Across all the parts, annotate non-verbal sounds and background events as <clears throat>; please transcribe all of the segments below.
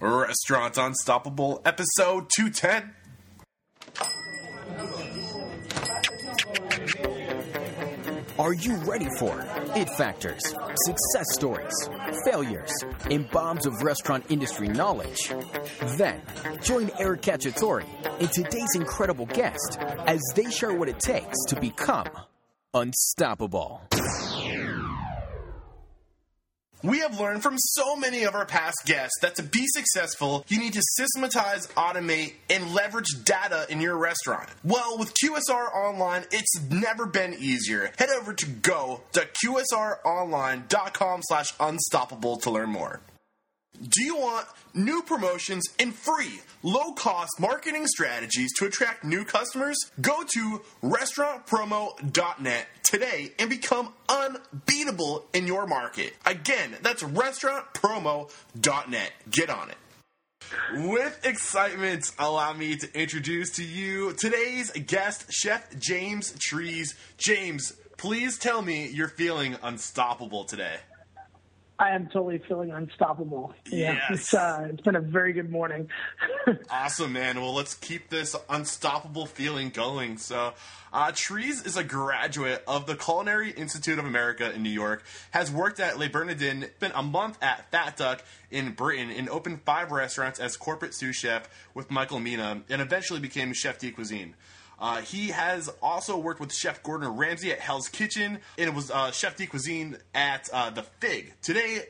Restaurant Unstoppable, episode 210. Are you ready for it factors, success stories, failures, and bombs of restaurant industry knowledge? Then join Eric Cacciatore and today's incredible guest as they share what it takes to become unstoppable. We have learned from so many of our past guests that to be successful, you need to systematize, automate, and leverage data in your restaurant. Well, with QSR Online, it's never been easier. Head over to go.qsronline.com slash unstoppable to learn more. Do you want new promotions and free, low cost marketing strategies to attract new customers? Go to restaurantpromo.net today and become unbeatable in your market. Again, that's restaurantpromo.net. Get on it. With excitement, allow me to introduce to you today's guest, Chef James Trees. James, please tell me you're feeling unstoppable today. I am totally feeling unstoppable. Yeah, Yes. it's uh, it's been a very good morning. <laughs> Awesome, man. Well, let's keep this unstoppable feeling going. So, uh, Trees is a graduate of the Culinary Institute of America in New York, has worked at Le Bernardin, spent a month at Fat Duck in Britain, and opened five restaurants as corporate sous chef with Michael Mina, and eventually became chef de cuisine. Uh, he has also worked with Chef Gordon Ramsay at Hell's Kitchen, and it was uh, chef de cuisine at uh, the Fig. Today,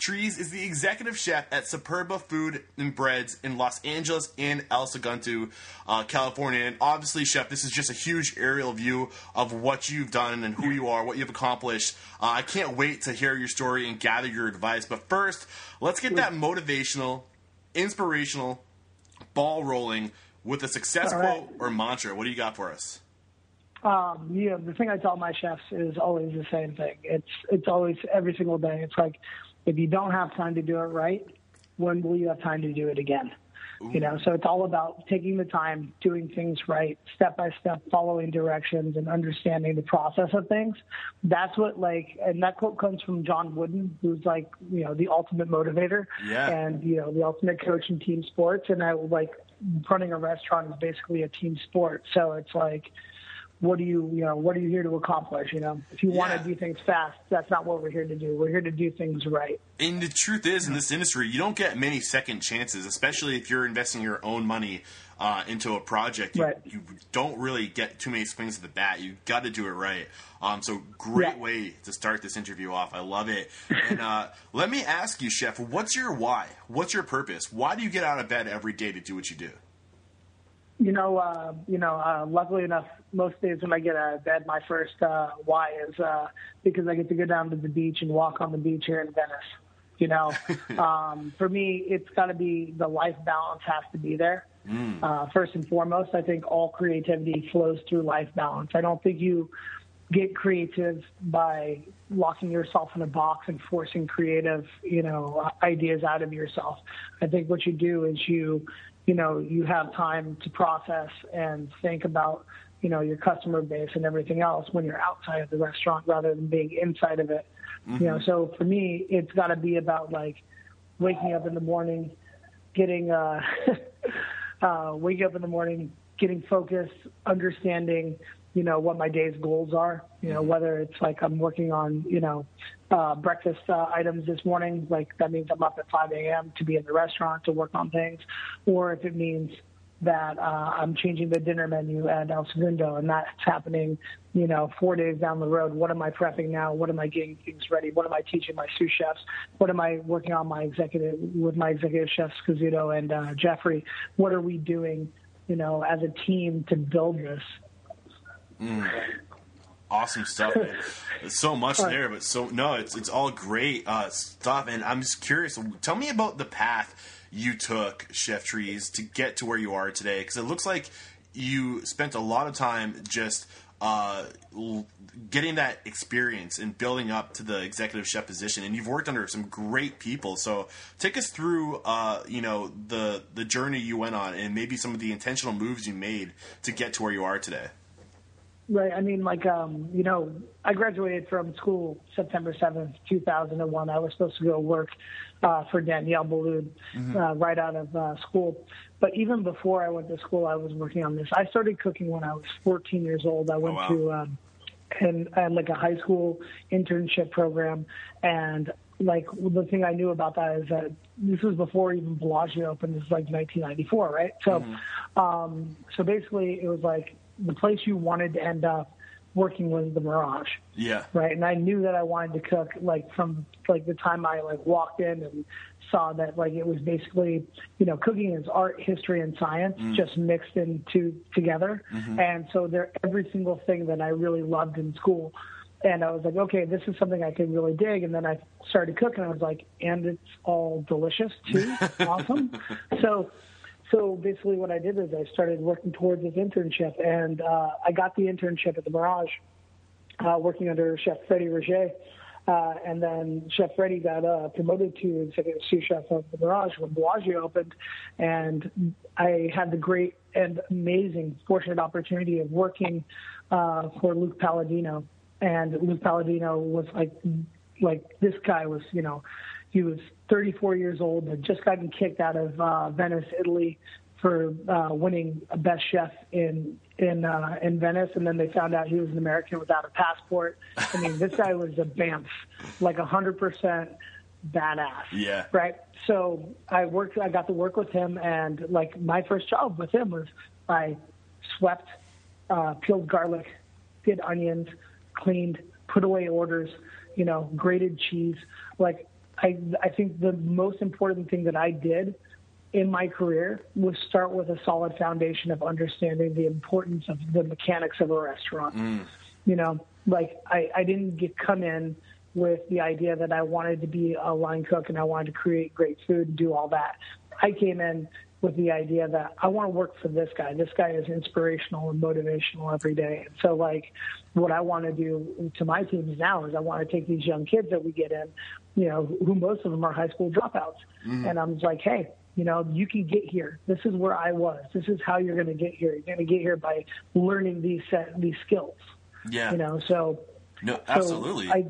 Trees is the executive chef at Superba Food and Breads in Los Angeles and El Segundo, uh, California. And obviously, chef, this is just a huge aerial view of what you've done and who you are, what you've accomplished. Uh, I can't wait to hear your story and gather your advice. But first, let's get that motivational, inspirational ball rolling with a success right. quote or mantra. What do you got for us? um, you know, the thing I tell my chefs is always the same thing. It's it's always every single day. It's like if you don't have time to do it right, when will you have time to do it again? You know, so it's all about taking the time, doing things right, step by step, following directions, and understanding the process of things. That's what like, and that quote comes from John Wooden, who's like, you know, the ultimate motivator, Yeah. and you know, the ultimate coach in team sports. And I like running a restaurant is basically a team sport. So it's like, what do you, you know, what are you here to accomplish? You know, if you want to do things fast, that's not what we're here to do. We're here to do things right. And the truth is, in this industry, you don't get many second chances, especially if you're investing your own money uh, into a project. You, Right. you don't really get too many swings at the bat. You got to do it right. Um, so, great Yeah. way to start this interview off. I love it. And uh, <laughs> let me ask you, Chef, what's your why? What's your purpose? Why do you get out of bed every day to do what you do? You know, uh, you know. Uh, luckily enough, most days when I get out of bed, my first uh, why is uh, because I get to go down to the beach and walk on the beach here in Venice. You know, <laughs> um, for me, it's got to be the life balance has to be there. Uh, first and foremost, I think all creativity flows through life balance. I don't think you get creative by locking yourself in a box and forcing creative, you know, ideas out of yourself. I think what you do is you, you know, you have time to process and think about, you know, your customer base and everything else when you're outside of the restaurant rather than being inside of it. You know, so for me, it's got to be about like waking up in the morning, getting, uh, <laughs> uh, waking up in the morning, getting focused, understanding, you know, what my day's goals are. You know, whether it's like I'm working on, you know, uh, breakfast uh, items this morning, like that means I'm up at 5 a.m. to be in the restaurant to work on things, or if it means that uh, I'm changing the dinner menu at El Segundo, and that's happening, you know, four days down the road. What am I prepping now? What am I getting things ready? What am I teaching my sous chefs? What am I working on my executive with my executive chefs Scazuto and uh, Jeffrey? What are we doing, you know, as a team to build this? Awesome stuff. Man. So much there, but so no, it's it's all great uh, stuff. And I'm just curious. Tell me about the path you took, Chef Trees, to get to where you are today. Because it looks like you spent a lot of time just uh, l- getting that experience and building up to the executive chef position. And you've worked under some great people. So take us through, uh, you know, the the journey you went on, and maybe some of the intentional moves you made to get to where you are today. Right. I mean, like, um, you know, I graduated from school September 7th, 2001. I was supposed to go work uh, for Daniel Boulud Mm-hmm. uh, right out of uh, school. But even before I went to school, I was working on this. I started cooking when I was 14 years old. I went wow. to um, and I had like a high school internship program, and like the thing I knew about that is that this was before even Bellagio opened. This is like 1994, right? So, um, so basically, it was like the place you wanted to end up working was the Mirage Yeah. right? And I knew that I wanted to cook like from like the time I like walked in and saw that like it was basically you know cooking is art, history, and science mm. just mixed into together. Mm-hmm. And so there every single thing that I really loved in school. And I was like, okay, this is something I can really dig. And then I started cooking. I was like, and it's all delicious too, <laughs> awesome. So so basically, what I did is I started working towards this internship, and uh, I got the internship at the Mirage, uh, working under Chef Freddie Roger. Uh, and then Chef Freddie got uh, promoted to executive sous chef of the Mirage when Bellagio opened, and I had the great and amazing, fortunate opportunity of working uh, for Luke Palladino. And Luke Palladino was like, like this guy was, you know, he was 34 years old, had just gotten kicked out of uh, Venice, Italy, for uh, winning a best chef in in uh, in Venice, and then they found out he was an American without a passport. I mean, this guy was a bamf, like a hundred percent badass. Yeah. Right. So I worked. I got to work with him, and like my first job with him was I swept, uh, peeled garlic, did onions, cleaned, put away orders, you know, grated cheese. Like I, I think the most important thing that I did in my career was start with a solid foundation of understanding the importance of the mechanics of a restaurant. Mm. You know, like I, I didn't get come in with the idea that I wanted to be a line cook and I wanted to create great food and do all that. I came in with the idea that I want to work for this guy. This guy is inspirational and motivational every day. And so like what I want to do to my teams now is I want to take these young kids that we get in, you know, who most of them are high school dropouts. And I'm just like, hey, you know, you can get here. This is where I was. This is how you're going to get here. You're going to get here by learning these set, these skills. Yeah. You know, so no, so absolutely. I,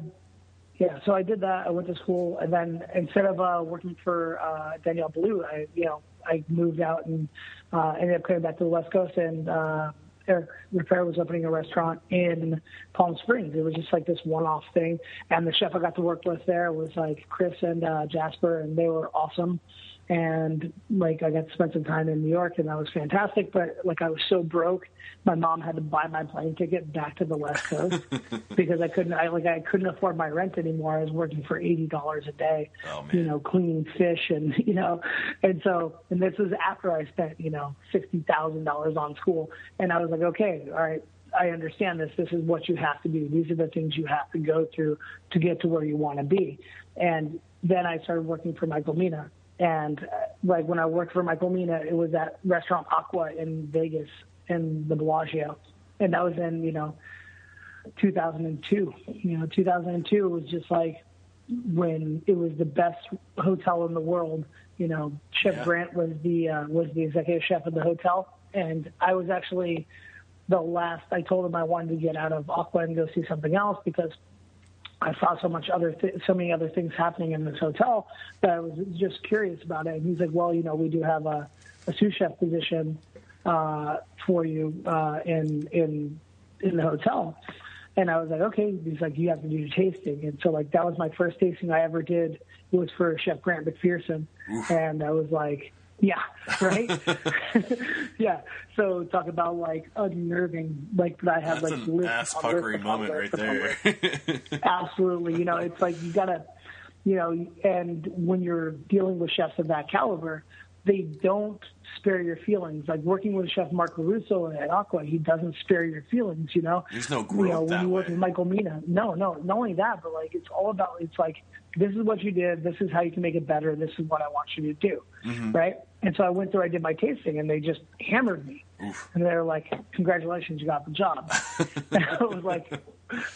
yeah, so I did that. I went to school, and then instead of uh, working for uh, Daniel Boulud, I you know I moved out and uh, ended up coming back to the West Coast, and uh, Eric Ripert was opening a restaurant in Palm Springs. It was just like this one-off thing, and the chef I got to work with there was like Chris and uh, Jasper, and they were awesome. And like I got to spend some time in New York, and that was fantastic. But like I was so broke, my mom had to buy my plane ticket back to the West Coast <laughs> because I couldn't. I like I couldn't afford my rent anymore. I was working for eighty dollars a day, Oh, you know, cleaning fish and <laughs> you know, and so and this was after I spent you know sixty thousand dollars on school, and I was like, okay, all right. I understand this. This is what you have to do. These are the things you have to go through to get to where you want to be. And then I started working for Michael Mina. And uh, like when I worked for Michael Mina, it was at Restaurant Aqua in Vegas in the Bellagio. And that was in, you know, 2002. You know, 2002 was just like when it was the best hotel in the world. You know, Chef Yeah. Grant was the uh, was the executive chef of the hotel, and I was actually the last. I told him I wanted to get out of Aqua and go see something else because I saw so much other th- so many other things happening in this hotel that I was just curious about it. And he's like, "Well, you know, we do have a, a sous chef position uh, for you uh, in in in the hotel." And I was like, "Okay." He's like, "You have to do your tasting." And so, like, that was my first tasting I ever did. It was for Chef Grant MacPherson, and I was like, "Yeah, right." <laughs> yeah. So talk about like unnerving, like that I have That's like an ass puckering moment right there. absolutely. You know, it's like you gotta, you know, and when you're dealing with chefs of that caliber, they don't spare your feelings. Like working with Chef Mark LoRusso at Aqua, he doesn't spare your feelings. You know, There's no You know, when that you work way. with Michael Mina, no, no, not only that, but like it's all about. It's like this is what you did. This is how you can make it better. This is what I want you to do, Mm-hmm. right? And so I went through. I did my tasting, and they just hammered me. Oof. And they're like, "Congratulations, you got the job." and <laughs> <laughs> I was like,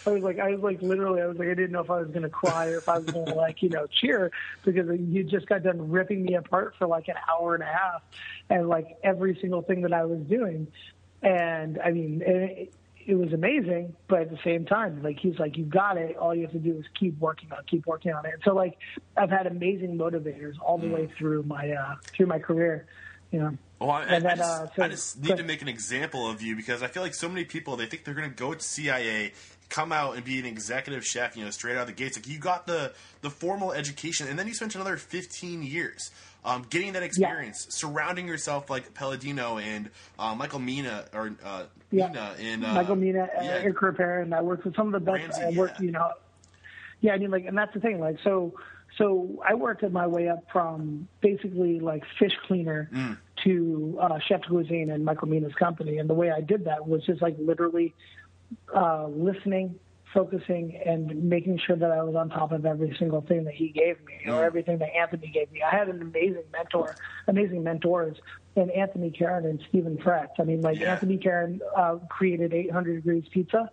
I was like, I was like, literally, I was like, I didn't know if I was going to cry or if I was going to like, you know, cheer because you just got done ripping me apart for like an hour and a half, and like every single thing that I was doing, and I mean, it, it was amazing, but at the same time, like he's like, you got it. All you have to do is keep working on, it, keep working on it. And so like, I've had amazing motivators all the mm. way through my uh, through my career. You know. Well, I, I, then, I, just, uh, so, I just need to make an example of you because I feel like so many people they think they're going to go to CIA, come out and be an executive chef, you know, straight out of the gates. Like you got the the formal education, and then you spent another 15 years um, getting that experience, yeah. surrounding yourself like Palladino and uh, Michael Mina or uh, yeah. Mina and uh, Michael Mina, yeah. Eric Ripert, and I worked with some of the best. Ramsay, I worked, yeah. you know, yeah. I mean, like, and that's the thing, like, so. So I worked my way up from basically like fish cleaner mm. to uh, chef cuisine in Michael Mina's company, and the way I did that was just like literally uh, listening, focusing and making sure that I was on top of every single thing that he gave me or everything that Anthony gave me. I had an amazing mentor, amazing mentors in Anthony Carron and Stephen Fretz. I mean, like yeah. Anthony Carron uh, created 800 Degrees Pizza,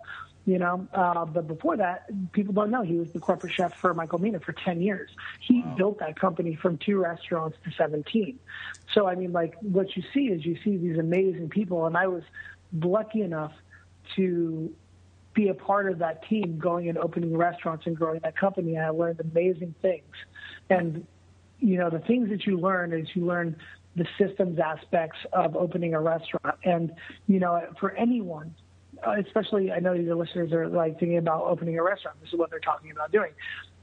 you know, uh, but before that, people don't know he was the corporate chef for Michael Mina for 10 years. He wow. built that company from two restaurants to 17. So, I mean, like what you see is you see these amazing people, and I was lucky enough to be a part of that team going and opening restaurants and growing that company. And I learned amazing things. And, you know, the things that you learn is you learn the systems aspects of opening a restaurant. And, you know, for anyone, uh, especially I know your listeners are like thinking about opening a restaurant. This is what they're talking about doing.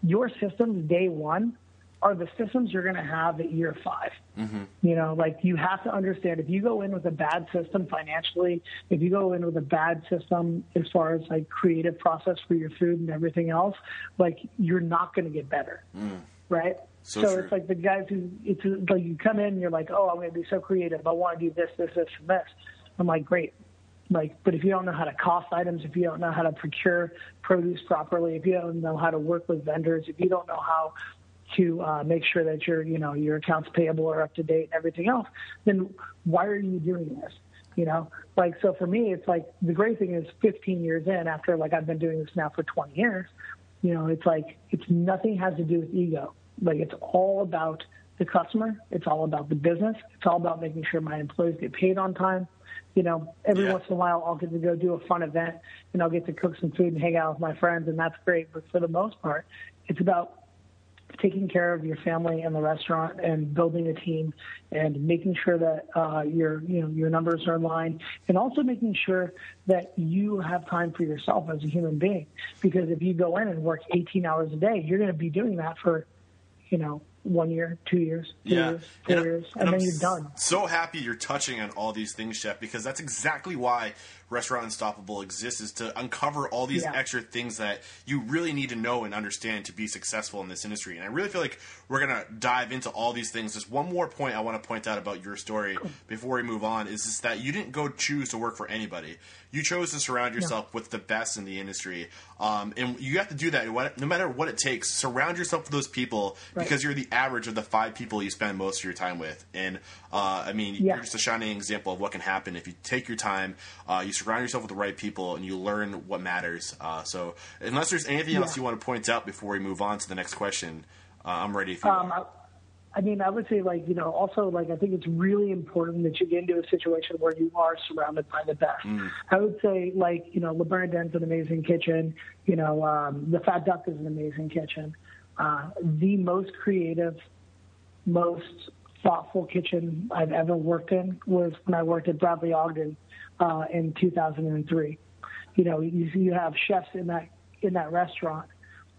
Your systems day one are the systems you're going to have at year 5 mm-hmm. You know, like you have to understand if you go in with a bad system financially, if you go in with a bad system as far as like creative process for your food and everything else, like you're not going to get better. Mm. Right. So, so it's like the guys who it's like you come in and you're like, oh, I'm going to be so creative. I want to do this, this, this, and this. I'm like, great. Like, but if you don't know how to cost items, if you don't know how to procure produce properly, if you don't know how to work with vendors, if you don't know how to uh, make sure that your you know your accounts payable are up to date and everything else, then why are you doing this? You know, like so for me, it's like the great thing is 15 years in after like I've been doing this now for 20 years. You know, it's like it's nothing has to do with ego. Like it's all about the customer. It's all about the business. It's all about making sure my employees get paid on time. You know, every yeah. once in a while I'll get to go do a fun event and I'll get to cook some food and hang out with my friends and that's great. But for the most part, it's about taking care of your family and the restaurant and building a team and making sure that uh, your you know your numbers are in line and also making sure that you have time for yourself as a human being because if you go in and work 18 hours a day you're going to be doing that for you know one year, two years, three yeah. years, four and years, and, and then I'm you're done. So happy you're touching on all these things, Chef, because that's exactly why Restaurant Unstoppable exists is to uncover all these yeah. extra things that you really need to know and understand to be successful in this industry. And I really feel like we're gonna dive into all these things. Just one more point I want to point out about your story before we move on is just that you didn't go choose to work for anybody. You chose to surround yourself no. with the best in the industry, um, and you have to do that no matter what it takes. Surround yourself with those people right. because you're the average of the five people you spend most of your time with. And uh, I mean, yeah. you're just a shining example of what can happen if you take your time, uh, you surround yourself with the right people, and you learn what matters. Uh, so, unless there's anything yeah. else you want to point out before we move on to the next question, uh, I'm ready if you um, I, I mean, I would say, like, you know, also, like, I think it's really important that you get into a situation where you are surrounded by the best. Mm. I would say, like, you know, Le Bernardin's an amazing kitchen. You know, um, the Fat Duck is an amazing kitchen. Uh, the most creative, most thoughtful kitchen I've ever worked in was when I worked at Bradley Ogden uh, in 2003. You know, you, you have chefs in that in that restaurant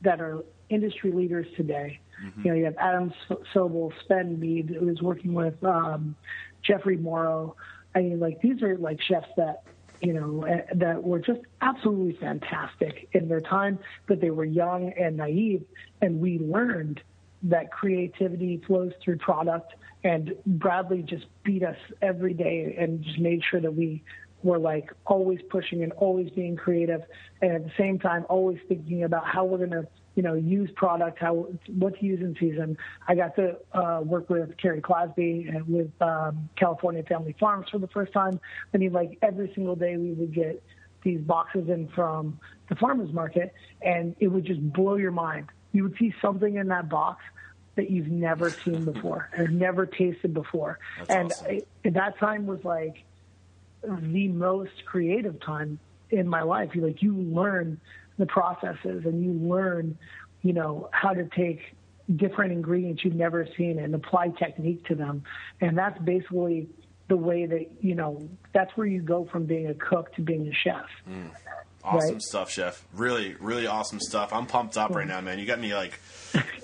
that are industry leaders today. Mm-hmm. You know, you have Adam Sobel, Sven Mead, who is working with um, Jeffrey Morrow. I mean, like these are like chefs that you know eh, that were just absolutely fantastic in their time, but they were young and naive, and we learned that creativity flows through product. And Bradley just beat us every day and just made sure that we were like always pushing and always being creative, and at the same time always thinking about how we're to you know, use product, how what to use in season. I got to uh, work with Carrie Clasby and with um, California Family Farms for the first time. I mean, like every single day we would get these boxes in from the farmers market, and it would just blow your mind. You would see something in that box that you've never seen <laughs> before and never tasted before. That's and awesome. that time was like the most creative time in my life. You like you learn the processes and you learn, you know, how to take different ingredients you've never seen and apply technique to them. And that's basically the way that, you know, that's where you go from being a cook to being a chef. Mm. Awesome Right. stuff, chef. Really, really awesome stuff. I'm pumped up right now, man. You got me like,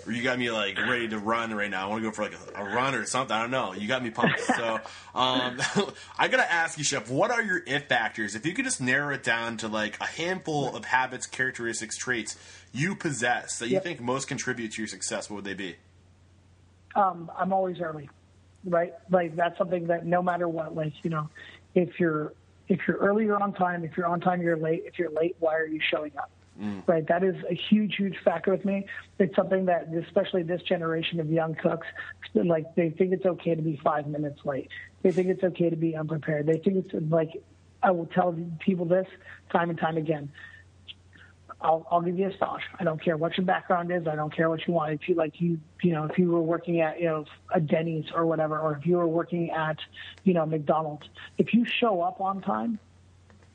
you got me like ready to run right now. I want to go for like a, a run or something. I don't know. You got me pumped. so, <laughs> um, <laughs> I gotta ask you, chef, what are your it factors? If you could just narrow it down to like a handful of habits, characteristics, traits you possess that you Yep. think most contribute to your success, what would they be? um, I'm always early, right? Like that's something that no matter what, like you know, if you're if you're early, you're on time. If you're on time, you're late. If you're late, why are you showing up? Mm. Right, that is a huge, huge factor with me. It's something that, especially this generation of young cooks, like they think it's okay to be five minutes late. They think it's okay to be unprepared. They think it's like I will tell people this time and time again. I'll, I'll give you a stash. I don't care what your background is. I don't care what you want. If you like you, you know, if you were working at, you know, a Denny's or whatever, or if you were working at, you know, McDonald's, if you show up on time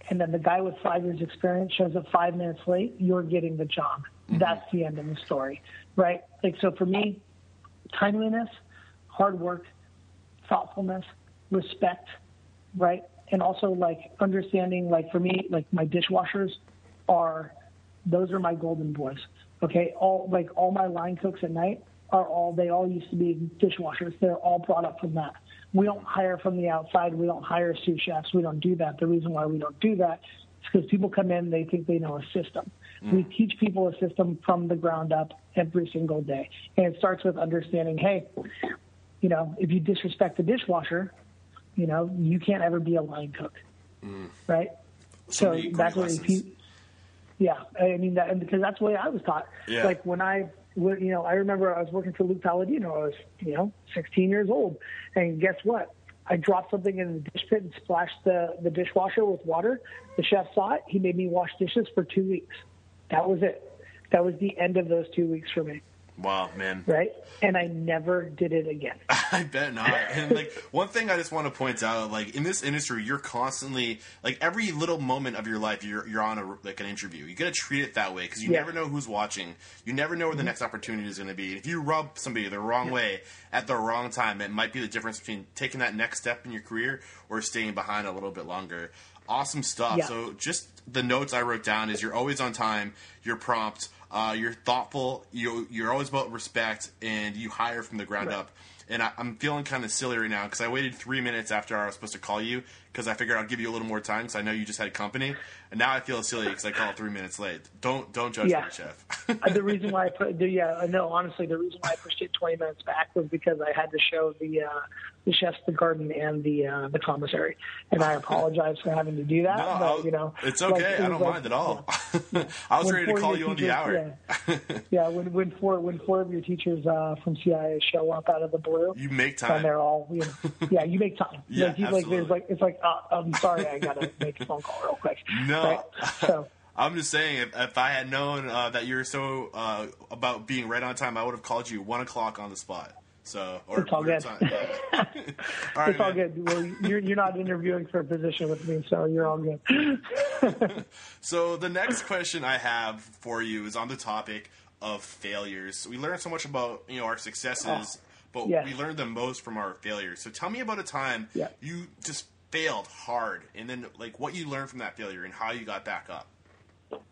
and then the guy with five years experience shows up five minutes late, you're getting the job. Mm-hmm. That's the end of the story, right? Like, so for me, timeliness, hard work, thoughtfulness, respect, right? And also like understanding, like for me, like my dishwashers are, those are my golden boys. Okay. All, like all my line cooks at night are all, they all used to be dishwashers. They're all brought up from that. We don't hire from the outside. We don't hire sous chefs. We don't do that. The reason why we don't do that is because people come in, they think they know a system. We teach people a system from the ground up every single day. And it starts with understanding, hey, you know, if you disrespect the dishwasher, you know, you can't ever be a line cook, right? So So that's what you, yeah, I mean, that, and because that's the way I was taught. Yeah. Like when I, you know, I remember I was working for Luke Palladino. I was, you know, 16 years old, and guess what? I dropped something in the dish pit and splashed the the dishwasher with water. The chef saw it. He made me wash dishes for two weeks. That was it. That was the end of those two weeks for me, Wow, man. right? And I never did it again. <laughs> I bet not. And like one thing I just want to point out, like in this industry, you're constantly like every little moment of your life, you're you're on a like an interview. You got to treat it that way because you Yeah. never know who's watching. You never know where the mm-hmm. next opportunity is going to be. If you rub somebody the wrong way at the wrong time, it might be the difference between taking that next step in your career or staying behind a little bit longer. Awesome stuff. Yeah. So just the notes I wrote down is you're always on time, you're prompt, uh, you're thoughtful, you you're always about respect, and you hire from the ground Right. up. And I, I'm feeling kind of silly right now because I waited three minutes after I was supposed to call you because I figured I'd give you a little more time because I know you just had company, and now I feel silly because I called three minutes late. Don't don't judge Yeah. me, chef. <laughs> Uh, the reason why I put, the, yeah, no, honestly, the reason why I pushed it 20 minutes back was because I had to show the uh, the chefs the garden and the uh, the commissary, and I apologize for having to do that. no, but you know, it's like, okay. it I don't like- mind at all. <laughs> I was ready to call you on the hour. Yeah, <laughs> yeah when when four when four of your teachers uh, from CIA show up out of the blue, You make time. and they're all, you know, <laughs> yeah, you make time. Yeah, like, you, like absolutely. there's like it's like uh, I'm sorry, I gotta make a phone call real quick. No. right? so. I'm just saying, if, if I had known uh, that you're so uh, about being right on time, I would have called you one o'clock on the spot. So, or It's all good. time. <laughs> <laughs> all right, it's all good. Well, you're you're not interviewing for a position with me, so you're all good. <laughs> So the next question I have for you is on the topic of failures. We learn so much about you know our successes, ah, but Oh, yes. we learn the most from our failures. So tell me about a time Yeah. you just failed hard, and then like what you learned from that failure and how you got back up.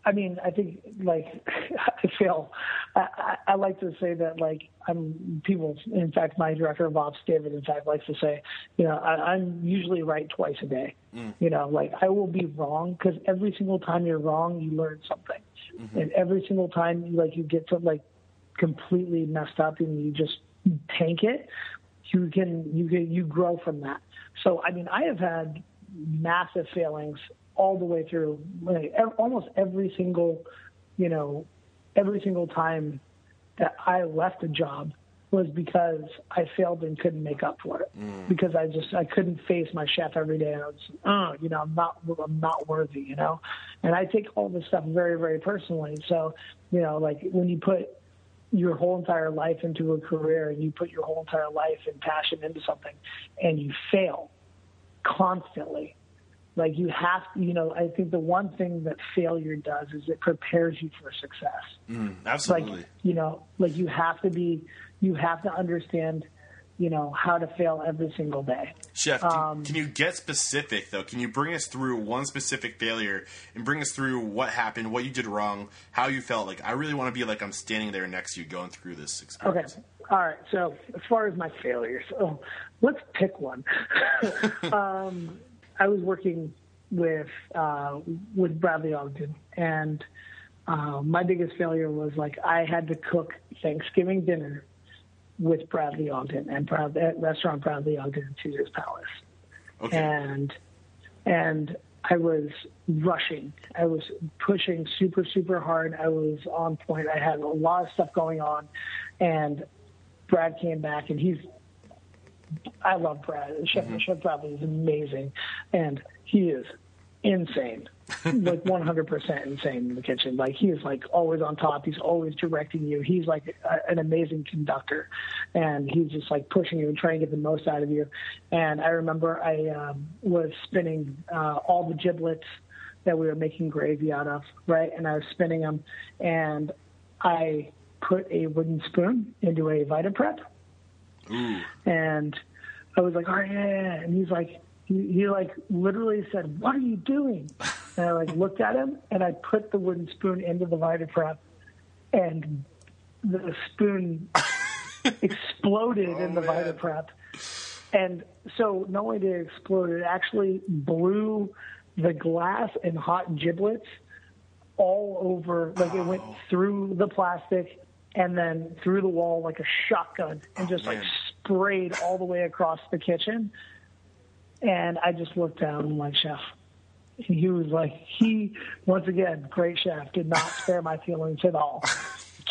I mean, I think like <laughs> I feel I, I, I like to say that like I'm people. In fact, my director ops, David, in fact, likes to say, you know, I, I'm usually right twice a day. Mm. You know, like I will be wrong because every single time you're wrong, you learn something, mm-hmm. and every single time you like you get something like completely messed up and you just tank it, you can you can you grow from that. So I mean, I have had massive failings all the way through, like, almost every single, you know, every single time that I left a job was because I failed and couldn't make up for it. Mm. Because I just I couldn't face my chef every day and I was oh you know I'm not I'm not worthy you know? And I take all this stuff very very personally. So you know like when you put your whole entire life into a career and you put your whole entire life and passion into something and you fail constantly Like you have, you know, I think the one thing that failure does is it prepares you for success. Mm, absolutely. Like you know, like you have to be, you have to understand, you know, how to fail every single day. Chef, um, can you get specific though? Can you bring us through one specific failure and bring us through what happened, what you did wrong, how you felt? Like I really want to be like I'm standing there next to you, going through this experience. Okay. All right. So as far as my failures, oh, let's pick one. <laughs> <laughs> um, I was working with uh, with Bradley Ogden, and uh, my biggest failure was like I had to cook Thanksgiving dinner with Bradley Ogden and Brad, at restaurant Bradley Ogden in Caesar's Palace, okay. and and I was rushing. I was pushing super super hard. I was on point. I had a lot of stuff going on, and Brad came back and he's I love Brad. Chef, mm-hmm. Chef Bradley is amazing, and he is insane, <laughs> like 100% insane in the kitchen. Like he is like always on top. He's always directing you. He's like a, an amazing conductor, and he's just like pushing you and trying to get the most out of you. And I remember I um, was spinning uh, all the giblets that we were making gravy out of, right? And I was spinning them, and I put a wooden spoon into a Vitaprep Ooh. And I was like, oh, right, yeah. And he's like, he, he like literally said, what are you doing? <laughs> And I like looked at him and I put the wooden spoon into the Vitaprep and the spoon <laughs> exploded oh, in the man. And so not only did it explode, it actually blew the glass and hot giblets all over. Like it went through the plastic and then through the wall like a shotgun and just oh, like sprayed all the way across the kitchen. And I just looked down and like, chef. And he was like, he, once again, great chef, did not <laughs> spare my feelings at all.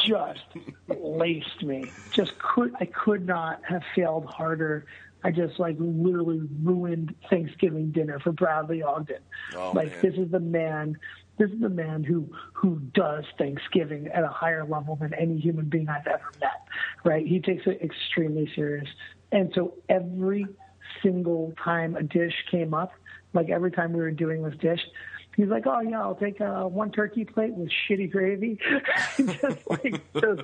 Just laced me. Just could, I could not have failed harder. I just like literally ruined Thanksgiving dinner for Bradley Ogden. Oh, like man. this is the man this is the man who who does Thanksgiving at a higher level than any human being I've ever met. Right? He takes it extremely serious, and so every single time a dish came up, like every time we were doing this dish, he's like, "Oh yeah, I'll take uh, one turkey plate with shitty gravy," <laughs> just like just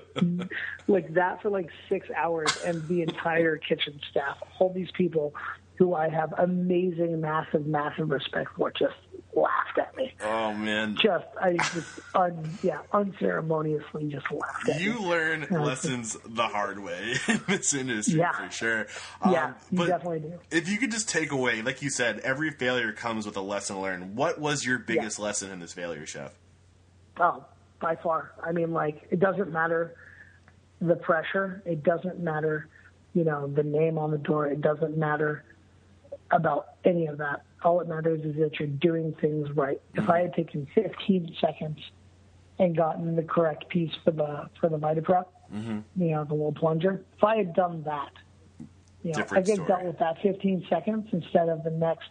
like that for like six hours, and the entire kitchen staff, all these people who I have amazing, massive, massive respect for, just laughed at me. Oh man! Just I just un, yeah unceremoniously just laughed. at You me. learn lessons the hard way <laughs> in this industry yeah. for sure. Yeah, um, you definitely do. If you could just take away, like you said, every failure comes with a lesson learned. What was your biggest yeah. lesson in this failure, chef? Oh, by far. I mean, like it doesn't matter the pressure. It doesn't matter, you know, the name on the door. It doesn't matter about any of that. All that matters is that you're doing things right. Mm-hmm. If I had taken 15 seconds and gotten the correct piece for the for the Vitaprep, mm-hmm. you know, the little plunger, if I had done that, you know, Different I get story. dealt with that 15 seconds instead of the next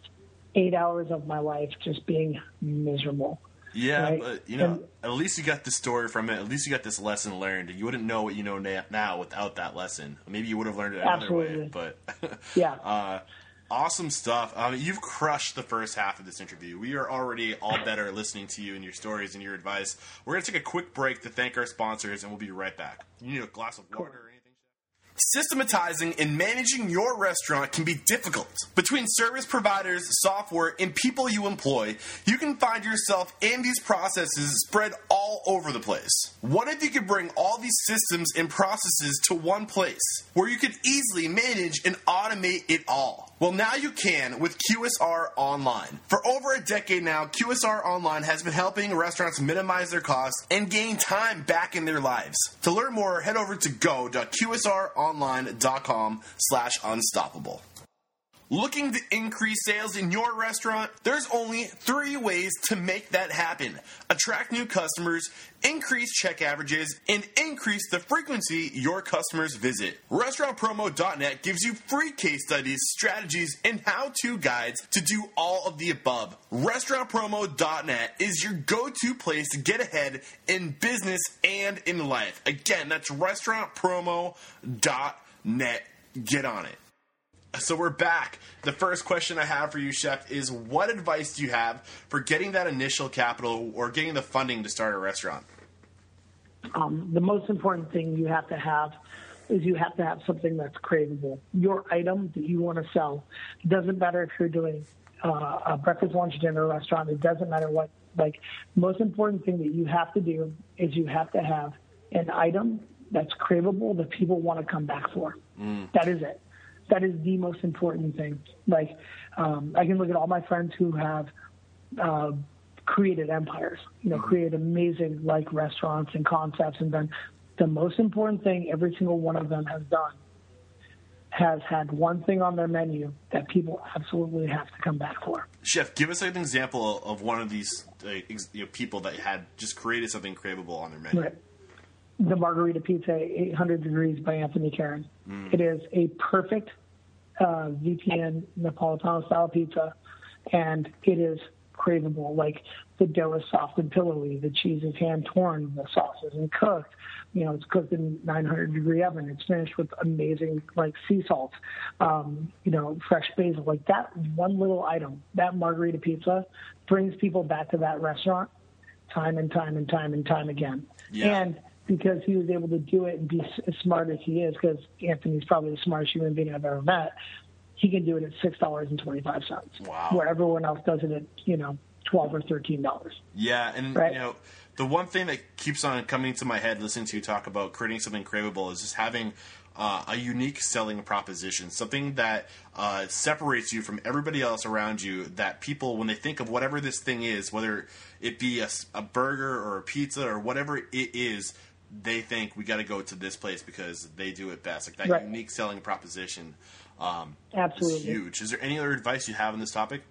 eight hours of my life just being miserable. Yeah, right? but you know, And- at least you got the story from it. At least you got this lesson learned. You wouldn't know what you know na- now without that lesson. Maybe you would have learned it another way. But <laughs> Yeah. uh, awesome stuff. Um, you've crushed the first half of this interview. We are already all better listening to you and your stories and your advice. We're gonna take a quick break to thank our sponsors, and we'll be right back. You need a glass of water or anything? Systematizing and managing your restaurant can be difficult. Between service providers, software, and people you employ, you can find yourself in these processes spread all over the place. What if you could bring all these systems and processes to one place where you could easily manage and automate it all? Well, now you can with QSR Online. For over a decade now, QSR Online has been helping restaurants minimize their costs and gain time back in their lives. To learn more, head over to go.qsronline.com slash unstoppable. Looking to increase sales in your restaurant? There's only three ways to make that happen attract new customers, increase check averages, and increase the frequency your customers visit. RestaurantPromo.net gives you free case studies, strategies, and how to guides to do all of the above. RestaurantPromo.net is your go to place to get ahead in business and in life. Again, that's RestaurantPromo.net. Get on it. So we're back. The first question I have for you, Chef, is what advice do you have for getting that initial capital or getting the funding to start a restaurant? Um, the most important thing you have to have is you have to have something that's craveable. Your item that you want to sell doesn't matter if you're doing uh, a breakfast, lunch, dinner restaurant. It doesn't matter what. Like, most important thing that you have to do is you have to have an item that's craveable that people want to come back for. Mm. That is it that is the most important thing. Like, um, I can look at all my friends who have uh, created empires, you know, mm-hmm. created amazing like restaurants and concepts, and then the most important thing every single one of them has done has had one thing on their menu that people absolutely have to come back for. Chef, give us an example of one of these uh, you know, people that had just created something craveable on their menu. Right the Margarita Pizza 800 Degrees by Anthony Carron. Mm. It is a perfect uh, VPN Napolitano style pizza, and it is craveable. Like the dough is soft and pillowy, the cheese is hand torn, the sauce isn't cooked. You know, it's cooked in 900 degree oven. It's finished with amazing like sea salt, um, you know, fresh basil. Like that one little item, that margarita pizza, brings people back to that restaurant time and time and time and time again. Yeah. And because he was able to do it and be as smart as he is, because Anthony's probably the smartest human being I've ever met. He can do it at six dollars and twenty five cents. Wow. Where everyone else does it at you know twelve or thirteen dollars. Yeah, and right? you know the one thing that keeps on coming to my head listening to you talk about creating something craveable is just having uh, a unique selling proposition, something that uh, separates you from everybody else around you. That people, when they think of whatever this thing is, whether it be a, a burger or a pizza or whatever it is, they think we got to go to this place because they do it best. Like that right. unique selling proposition. Um, Absolutely, is huge. Is there any other advice you have on this topic?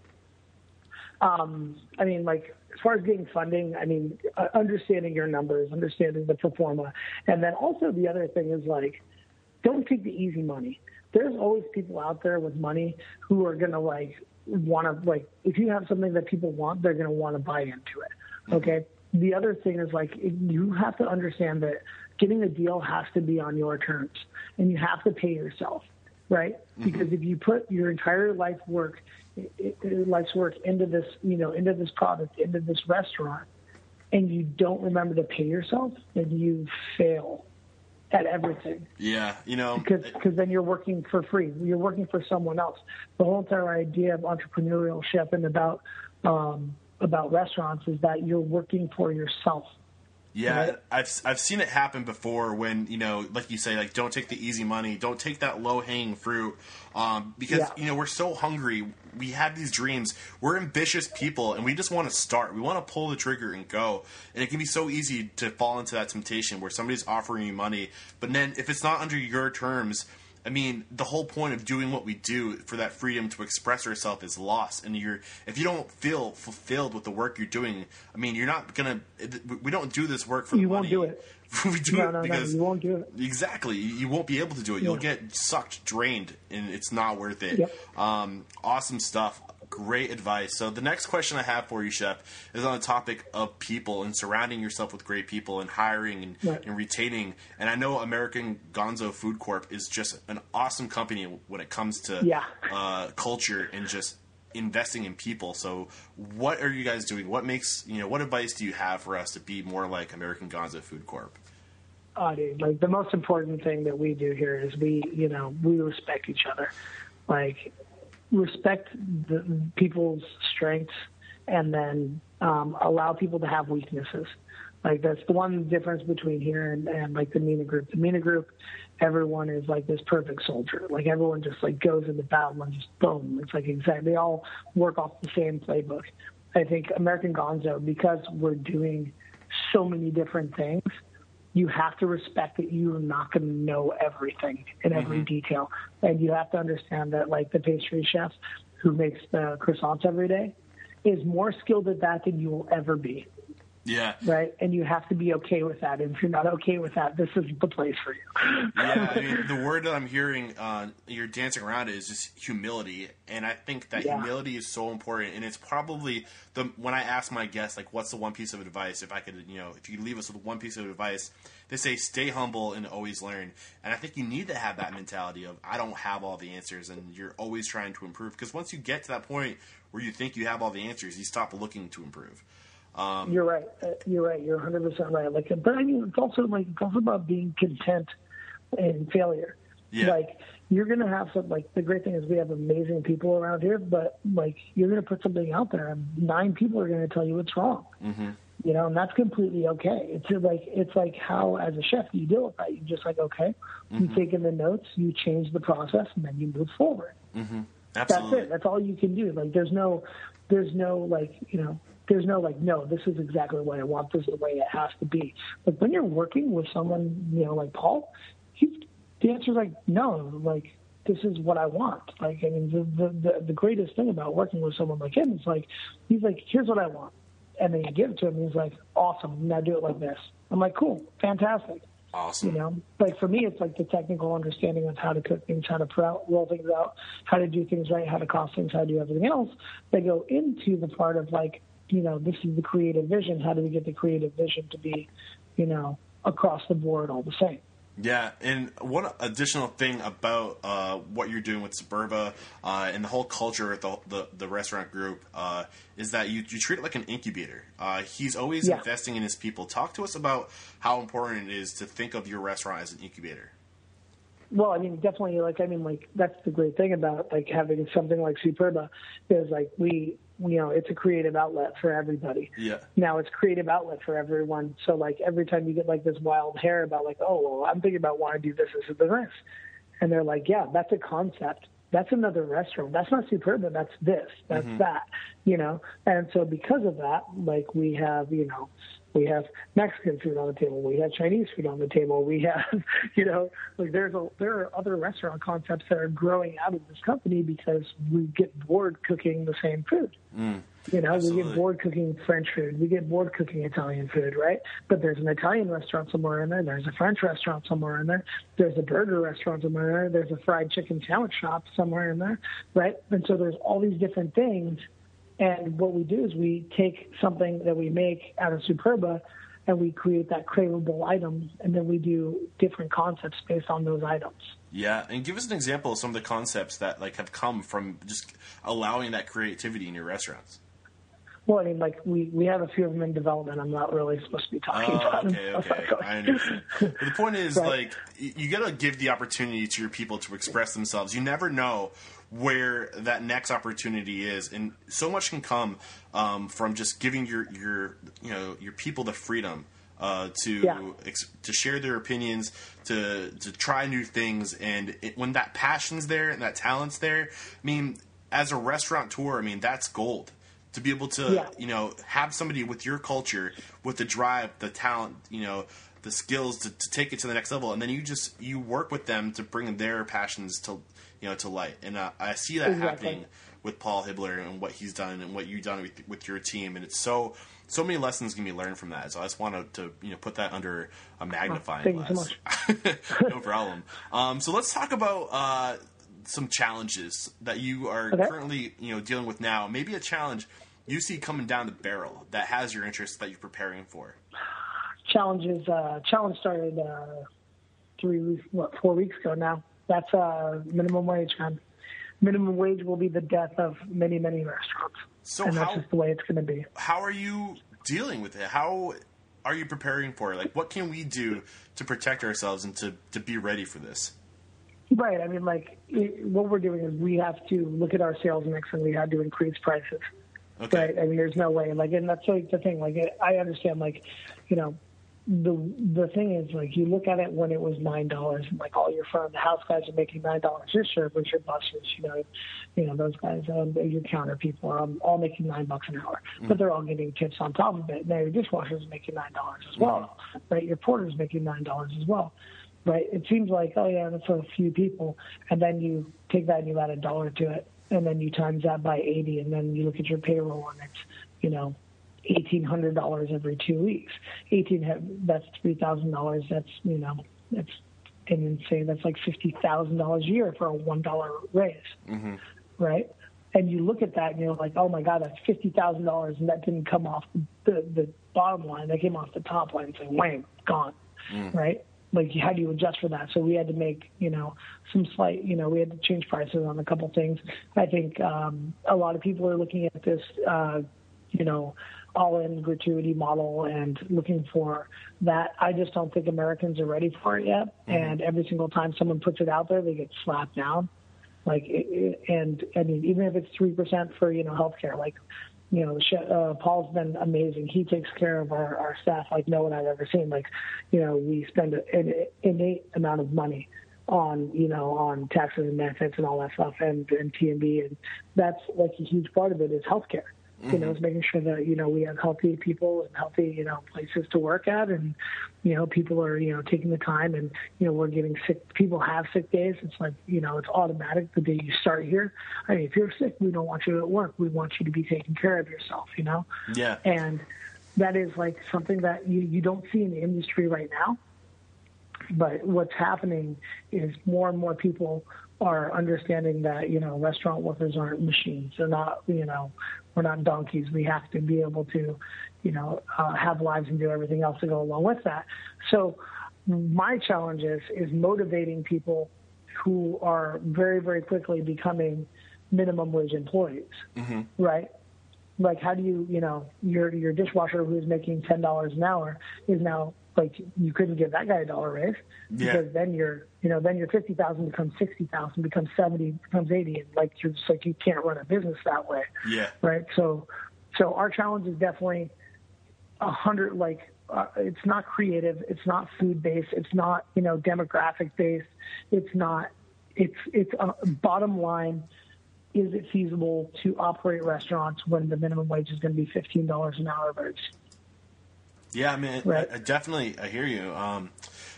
Um, I mean, like as far as getting funding, I mean, uh, understanding your numbers, understanding the pro forma, and then also the other thing is like, don't take the easy money. There's always people out there with money who are gonna like want to like if you have something that people want, they're gonna want to buy into it. Mm-hmm. Okay. The other thing is like you have to understand that getting a deal has to be on your terms and you have to pay yourself right? Mm-hmm. because if you put your entire life work life's work into this you know into this product into this restaurant and you don't remember to pay yourself then you fail at everything. Yeah you know because because then you're working for free. You're working for someone else. The whole entire idea of entrepreneurship and about um, about restaurants is that you're working for yourself. Yeah, right? I've I've seen it happen before when you know, like you say, like don't take the easy money, don't take that low hanging fruit, um, because yeah. you know we're so hungry. We have these dreams. We're ambitious people, and we just want to start. We want to pull the trigger and go. And it can be so easy to fall into that temptation where somebody's offering you money, but then if it's not under your terms I mean, the whole point of doing what we do for that freedom to express ourselves is lost. And you're if you don't feel fulfilled with the work you're doing, I mean, you're not gonna. We don't do this work for you won't do it. <laughs> we do no, it no, because no, you won't do it. Exactly, you won't be able to do it. You'll yeah. get sucked, drained, and it's not worth it. Yep. Um, awesome stuff. Great advice. So the next question I have for you, Chef, is on the topic of people and surrounding yourself with great people and hiring and, right. and retaining. And I know American Gonzo Food Corp is just an awesome company when it comes to yeah. uh, culture and just investing in people. So what are you guys doing? What makes you know? What advice do you have for us to be more like American Gonzo Food Corp? Oh, dude, like the most important thing that we do here is we, you know, we respect each other. Like respect the, people's strengths and then um, allow people to have weaknesses. Like that's the one difference between here and, and like the Mina group. The Mina group, everyone is like this perfect soldier. Like everyone just like goes into battle and just boom. It's like exactly they all work off the same playbook. I think American Gonzo because we're doing so many different things you have to respect that you're not going to know everything in every mm-hmm. detail. And you have to understand that, like the pastry chef who makes the croissants every day is more skilled at that than you will ever be. Yeah. Right. And you have to be okay with that. And if you're not okay with that, this is the place for you. <laughs> yeah. I mean, <laughs> the word that I'm hearing, uh, you're dancing around is just humility. And I think that Yeah. humility is so important. And it's probably the, when I ask my guests, like, what's the one piece of advice? If I could, you know, if you leave us with one piece of advice, they say stay humble and always learn. And I think you need to have that mentality of, I don't have all the answers. And you're always trying to improve. Because once you get to that point where you think you have all the answers, you stop looking to improve. You're right. Uh, You're right. You're 100 percent right. Like, but I mean, it's also like it's also about being content in failure. Yeah. Like you're gonna have some. Like the great thing is we have amazing people around here, but like you're gonna put something out there, and nine people are gonna tell you what's wrong. Mm-hmm. You know, and that's completely okay. It's just like it's like how as a chef you deal with that. You just like okay, you take in the notes, you change the process, and then you move forward. That's Absolutely. it. That's all you can do. Like there's no, there's no like you know, there's no like no. This is exactly what I want. This is the way it has to be. But when you're working with someone, you know, like Paul, he's the answer is like no. Like this is what I want. Like I mean, the the the, the greatest thing about working with someone like him is like he's like here's what I want, and then you give it to him. He's like awesome. Now do it like this. I'm like cool, fantastic Awesome. you know like for me it's like the technical understanding of how to cook things how to roll things out how to do things right how to cost things how to do everything else that go into the part of like you know this is the creative vision how do we get the creative vision to be you know across the board all the same Yeah, and one additional thing about uh, what you're doing with Superba uh, and the whole culture at the, the, the restaurant group uh, is that you, you treat it like an incubator. Uh, he's always Yeah. investing in his people. Talk to us about how important it is to think of your restaurant as an incubator. Well, I mean, definitely. Like, I mean, like that's the great thing about like having something like Superba is like we, you know, it's a creative outlet for everybody. Yeah. Now it's creative outlet for everyone. So like every time you get like this wild hair about like, oh, well, I'm thinking about wanting to do this, this, and this, and they're like, yeah, that's a concept. That's another restaurant. That's not Superba. That's this. That's mm-hmm. that. You know. And so because of that, like we have, you know, we have Mexican food on the table. We have Chinese food on the table. We have, <laughs> you know, like there's a there are other restaurant concepts that are growing out of this company because we get bored cooking the same food. Mm. You know, we get bored cooking French food. We get bored cooking Italian food, right? But there's an Italian restaurant somewhere in there. There's a French restaurant somewhere in there. There's a burger restaurant somewhere in there. There's a fried chicken sandwich shop somewhere in there, right? And so there's all these different things. And what we do is we take something that we make out of Superba and we create that craveable item, and then we do different concepts based on those items. Yeah, and give us an example of some of the concepts that like have come from just allowing that creativity in your restaurants. Well, I mean, like we we have a few of them in development. I'm not really supposed to be talking Oh, about okay, them. okay. I understand. But the point is, <laughs> Right. like, you got to give the opportunity to your people to express themselves. You never know where that next opportunity is, and so much can come um, from just giving your your you know your people the freedom. Uh, to Yeah. ex- to share their opinions, to to try new things, and it, when that passion's there and that talent's there, I mean, as a restaurateur, I mean that's gold to be able to Yeah. you know have somebody with your culture with the drive the talent you know the skills to, to take it to the next level and then you just you work with them to bring their passions to you know to light. And uh, i see that Exactly. happening with paul hibler and what he's done and what you've done with, with your team. And it's so so many lessons can be learned from that. So i just wanted to you know put that under a magnifying thank you so glass. <laughs> no problem. Um, so let's talk about uh, some challenges that you are Okay. currently you know dealing with now. Maybe a challenge you see coming down the barrel that has your interest that you're preparing for. Challenges uh, challenge started uh, three weeks, what four weeks ago now. That's a minimum wage, man. Minimum wage will be the death of many many restaurants, So and that's just the way it's going to be. how are you dealing with it how are you preparing for it like what can we do to protect ourselves and to, to be ready for this Right. I mean, like it, what we're doing is we have to look at our sales mix and we have to increase prices. okay Right. I mean, there's no way. Like, and that's like the thing. Like, I understand. Like, you know, the the thing is, like, you look at it when it was nine dollars, and like all your front of the house guys are making nine dollars. Your servers, your bussers, you know, you know those guys, um, your counter people are um, all making nine bucks an hour, but they're all getting tips on top of it. Now your dishwasher's making nine dollars as well, right? Your porter's making nine dollars as well. Right? It seems like, oh yeah, that's a few people, and then you take that and you add a dollar to it, and then you times that by 80 and then you look at your payroll and it's you know eighteen hundred dollars every two weeks. Eighteen that's three thousand dollars. That's you know that's and then say that's like fifty thousand dollars a year for a one dollar raise, mm-hmm. right? And you look at that and you're like, oh my god, that's fifty thousand dollars, and that didn't come off the the bottom line. That came off the top line. It's like wham, gone, mm. right? Like how do you adjust for that? So we had to make you know some slight you know we had to change prices on a couple things. I think um, a lot of people are looking at this. Uh, you know, all-in gratuity model and looking for that. I just don't think Americans are ready for it yet. Mm-hmm. And every single time someone puts it out there, they get slapped down. Like, and I mean, even if it's three percent for you know healthcare, like, you know, uh, Paul's been amazing. He takes care of our, our staff like no one I've ever seen. Like, you know, we spend an innate amount of money on you know on taxes and benefits and all that stuff and and TMB and that's like a huge part of it is healthcare. Mm-hmm. You know, it's making sure that you know we have healthy people and healthy you know places to work at, and you know people are you know taking the time, and you know we're getting sick. People have sick days. It's like you know it's automatic the day you start here. I mean, if you're sick, we don't want you at work. We want you to be taking care of yourself. You know. Yeah. And that is like something that you you don't see in the industry right now. But what's happening is more and more people are understanding that you know restaurant workers aren't machines. They're not you know we're not donkeys. We have to be able to, you know, uh, have lives and do everything else to go along with that. So my challenge is is motivating people who are very very quickly becoming minimum wage employees, mm-hmm. right? Like how do you you know your your dishwasher who's making ten dollars an hour is now like you couldn't give that guy a dollar raise. Because yeah. then you're you know then your fifty thousand becomes sixty thousand becomes seventy becomes eighty and like you're just like you can't run a business that way. Yeah. Right? So so our challenge is definitely a hundred like uh, it's not creative it's not food based it's not you know demographic based it's not it's it's a uh, bottom line is it feasible to operate restaurants when the minimum wage is going to be fifteen dollars an hour but yeah, I mean, right. I, I definitely I hear you. Um,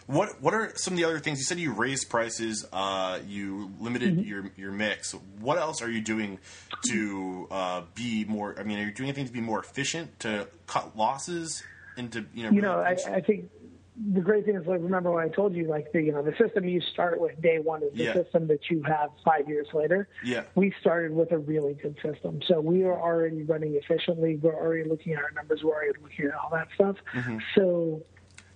what what are some of the other things you said? You raised prices. Uh, you limited mm-hmm. your your mix. What else are you doing to uh, be more? I mean, are you doing anything to be more efficient to cut losses? Into you know, you know, I, I think the great thing is like remember when I told you like the you know the system you start with day one is the yeah. system that you have five years later. Yeah. We started with a really good system, so we are already running efficiently. We're already looking at our numbers. We're already looking at all that stuff. Mm-hmm. So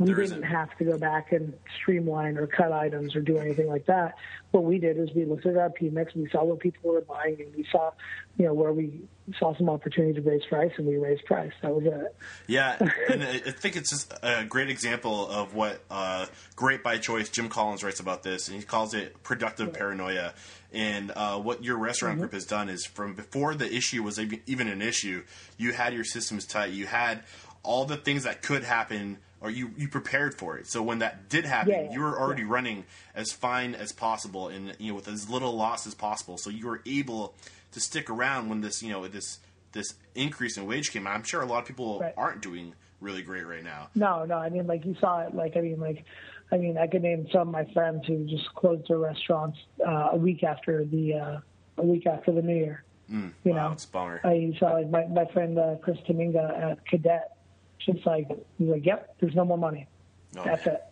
we there didn't have to go back and streamline or cut items or do anything like that. What we did is we looked at our PMix, we saw what people were buying, and we saw, you know, where we saw some opportunity to raise price, and we raised price. That was it. Yeah, <laughs> and I think it's just a great example of what uh, Great by Choice. Jim Collins writes about this, and he calls it productive yeah. paranoia. And uh, what your restaurant mm-hmm. group has done is from before the issue was even an issue, you had your systems tight. You had all the things that could happen or you, you prepared for it. So when that did happen, yeah, you were already yeah. running as fine as possible and you know with as little loss as possible. So you were able to stick around when this you know this this increase in wage came. I'm sure a lot of people right. aren't doing really great right now. No, no. I mean, like you saw it. Like I mean, like I mean, I could name some of my friends who just closed their restaurants uh, a week after the uh, a week after the New Year. Mm, you wow, know, it's bummer. I saw like my my friend uh, Chris Tominaga at Cadet just like he's like, yep, there's no more money. Oh, That's man. it.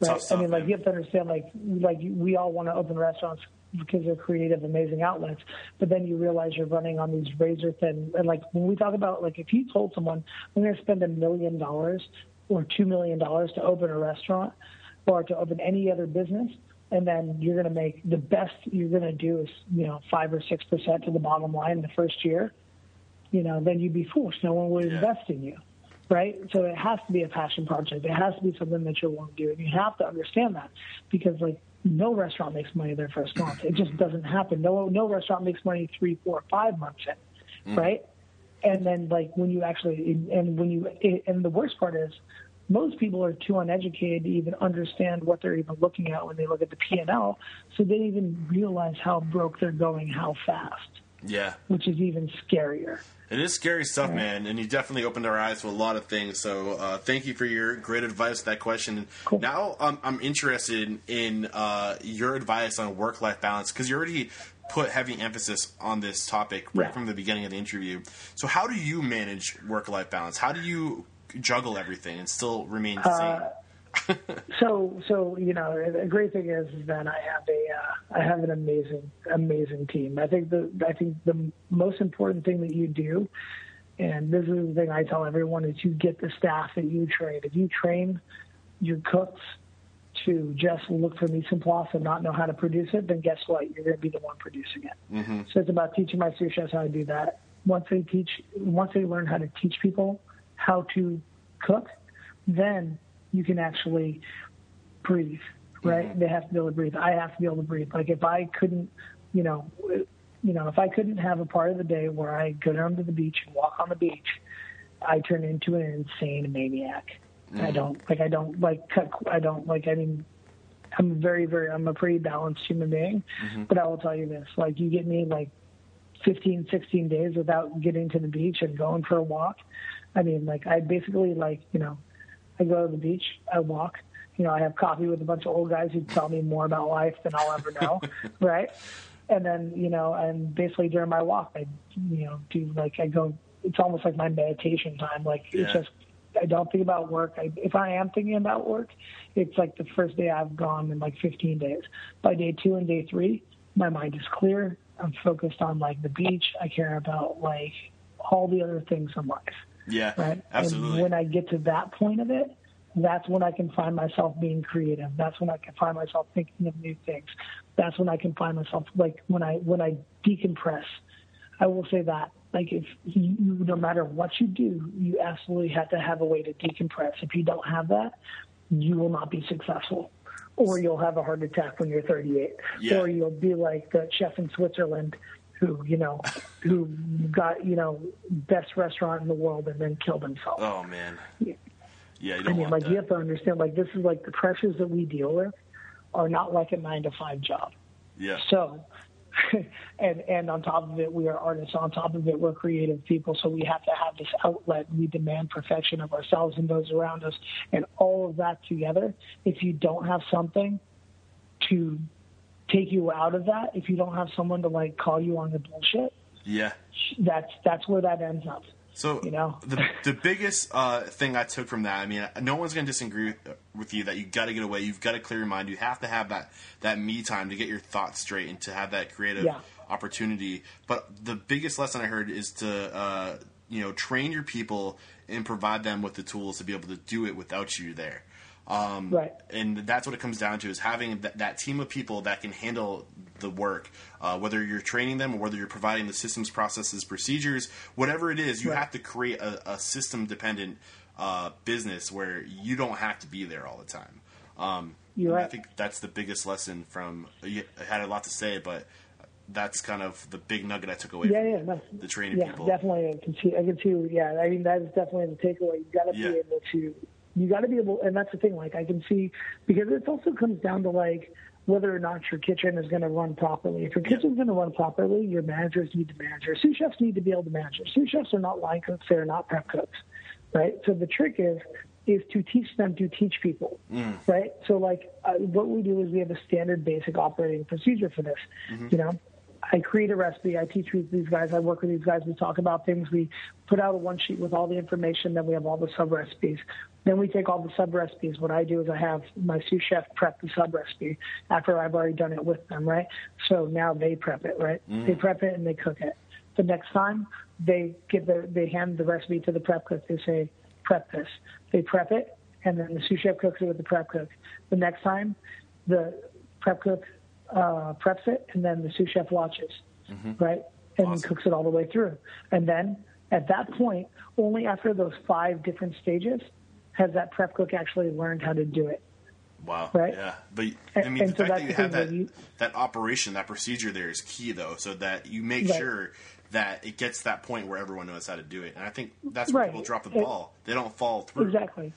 Right? Stuff, I mean, like you have to understand, like like we all want to open restaurants because they're creative, amazing outlets. But then you realize you're running on these razor thin. And like when we talk about, like if you told someone I'm going to spend a million dollars or two million dollars to open a restaurant or to open any other business, and then you're going to make the best you're going to do is you know five or six percent to the bottom line in the first year, you know, then you'd be foolish. No one would yeah. invest in you right? So it has to be a passion project. It has to be something that you want to do, and you have to understand that because like no restaurant makes money their first month. It just doesn't happen. No no restaurant makes money three, four, five months in, mm. right? And then like when you actually and when you and the worst part is most people are too uneducated to even understand what they're even looking at when they look at the P and L, so they don't even realize how broke they're going, how fast. Yeah, which is even scarier. It is scary stuff, man, and you definitely opened our eyes to a lot of things. So, uh, thank you for your great advice to that question. Cool. Now, um, I'm interested in uh, your advice on work life balance because you already put heavy emphasis on this topic right Yeah. from the beginning of the interview. So, how do you manage work life balance? How do you juggle everything and still remain Uh, sane? <laughs> So, so you know, the great thing is, is that I have a, uh, I have an amazing, amazing team. I think the, I think the most important thing that you do, and this is the thing I tell everyone, is you get the staff that you train. If you train your cooks to just look for en place and not know how to produce it, then guess what? You're going to be the one producing it. So it's about teaching my sous chefs how to do that. Once they teach, once they learn how to teach people how to cook, then you can actually breathe, right? They have to be able to breathe. I have to be able to breathe. Like if I couldn't, you know, you know, if I couldn't have a part of the day where I go down to the beach and walk on the beach, I turn into an insane maniac. I mm. don't like. I don't like. Cut, I don't like. I mean, I'm very, very. I'm a pretty balanced human being, mm-hmm. but I will tell you this: like, you get me like 15, 16 days without getting to the beach and going for a walk. I mean, like, I basically like, you know, I go to the beach, I walk. You know, I have coffee with a bunch of old guys who tell me more about life than I'll ever know, <laughs> right? And then, you know, and basically during my walk, I, you know, do like I go. It's almost like my meditation time. Like it's just I don't think about work. I, if I am thinking about work, it's like the first day I've gone in like 15 days. By day two and day three, my mind is clear. I'm focused on like the beach. I care about like all the other things in life Yeah, right? absolutely. And when I get to that point of it, that's when I can find myself being creative. That's when I can find myself thinking of new things. That's when I can find myself like when I when I decompress. I will say that like if you, no matter what you do, you absolutely have to have a way to decompress. If you don't have that, you will not be successful. Or you'll have a heart attack when you're 38. Yeah. Or you'll be like the chef in Switzerland who, you know, who got, you know, best restaurant in the world and then killed himself. oh man. Yeah. Yeah, you I don't mean, want like that. you have to understand, like this is like the pressures that we deal with are not like a nine to five job. yeah. So, <laughs> and and on top of it, we are artists. On top of it, we're creative people. So we have to have this outlet. We demand perfection of ourselves and those around us, and all of that together. If you don't have something to take you out of that, if you don't have someone to like call you on the bullshit, yeah. that's that's where that ends up. So You know? the the biggest uh, thing I took from that, I mean, no one's going to disagree with, with you that you got to get away. You've got to clear your mind. You have to have that that me time to get your thoughts straight and to have that creative Yeah. opportunity. But the biggest lesson I heard is to uh, you know train your people and provide them with the tools to be able to do it without you there. Um, Right. and that's what it comes down to is having that, that team of people that can handle the work uh, whether you're training them or whether you're providing the systems processes procedures whatever it is you Right. have to create a, a system dependent uh, business where you don't have to be there all the time um, and i think that's the biggest lesson from I had a lot to say but that's kind of the big nugget i took away Yeah, from yeah, no. the training yeah, people definitely. I can see. I can see. Yeah, I mean that is definitely the takeaway. You've got to Yeah. be able to. You got to be able, and that's the thing. Like I can see because it also comes down to like whether or not your kitchen is going to run properly. If your kitchen's going to run properly, your managers need to manage. Your sous chefs need to be able to manage. Your sous chefs are not line cooks; they're not prep cooks, right? So the trick is is to teach them to teach people, right? So like uh, what we do is we have a standard basic operating procedure for this. You know, I create a recipe. I teach with these guys. I work with these guys. We talk about things. We put out a one sheet with all the information. Then we have all the sub recipes. Then we take all the sub recipes. What I do is I have my sous chef prep the sub recipe after I've already done it with them, right? So now they prep it, right? They prep it and they cook it. The next time they give the they hand the recipe to the prep cook. They say prep this. They prep it and then the sous chef cooks it with the prep cook. The next time the prep cook uh, preps it, and then the sous chef watches, right, and Awesome. cooks it all the way through. And then at that point, only after those five different stages has that prep cook actually learned how to do it. Wow. Right? Yeah. But I mean, and the so fact that you have that that you- that operation, that procedure there is key, though, so that you make Right. sure that it gets that point where everyone knows how to do it. And I think that's where Right. people drop the It- ball. They don't fall through. Exactly.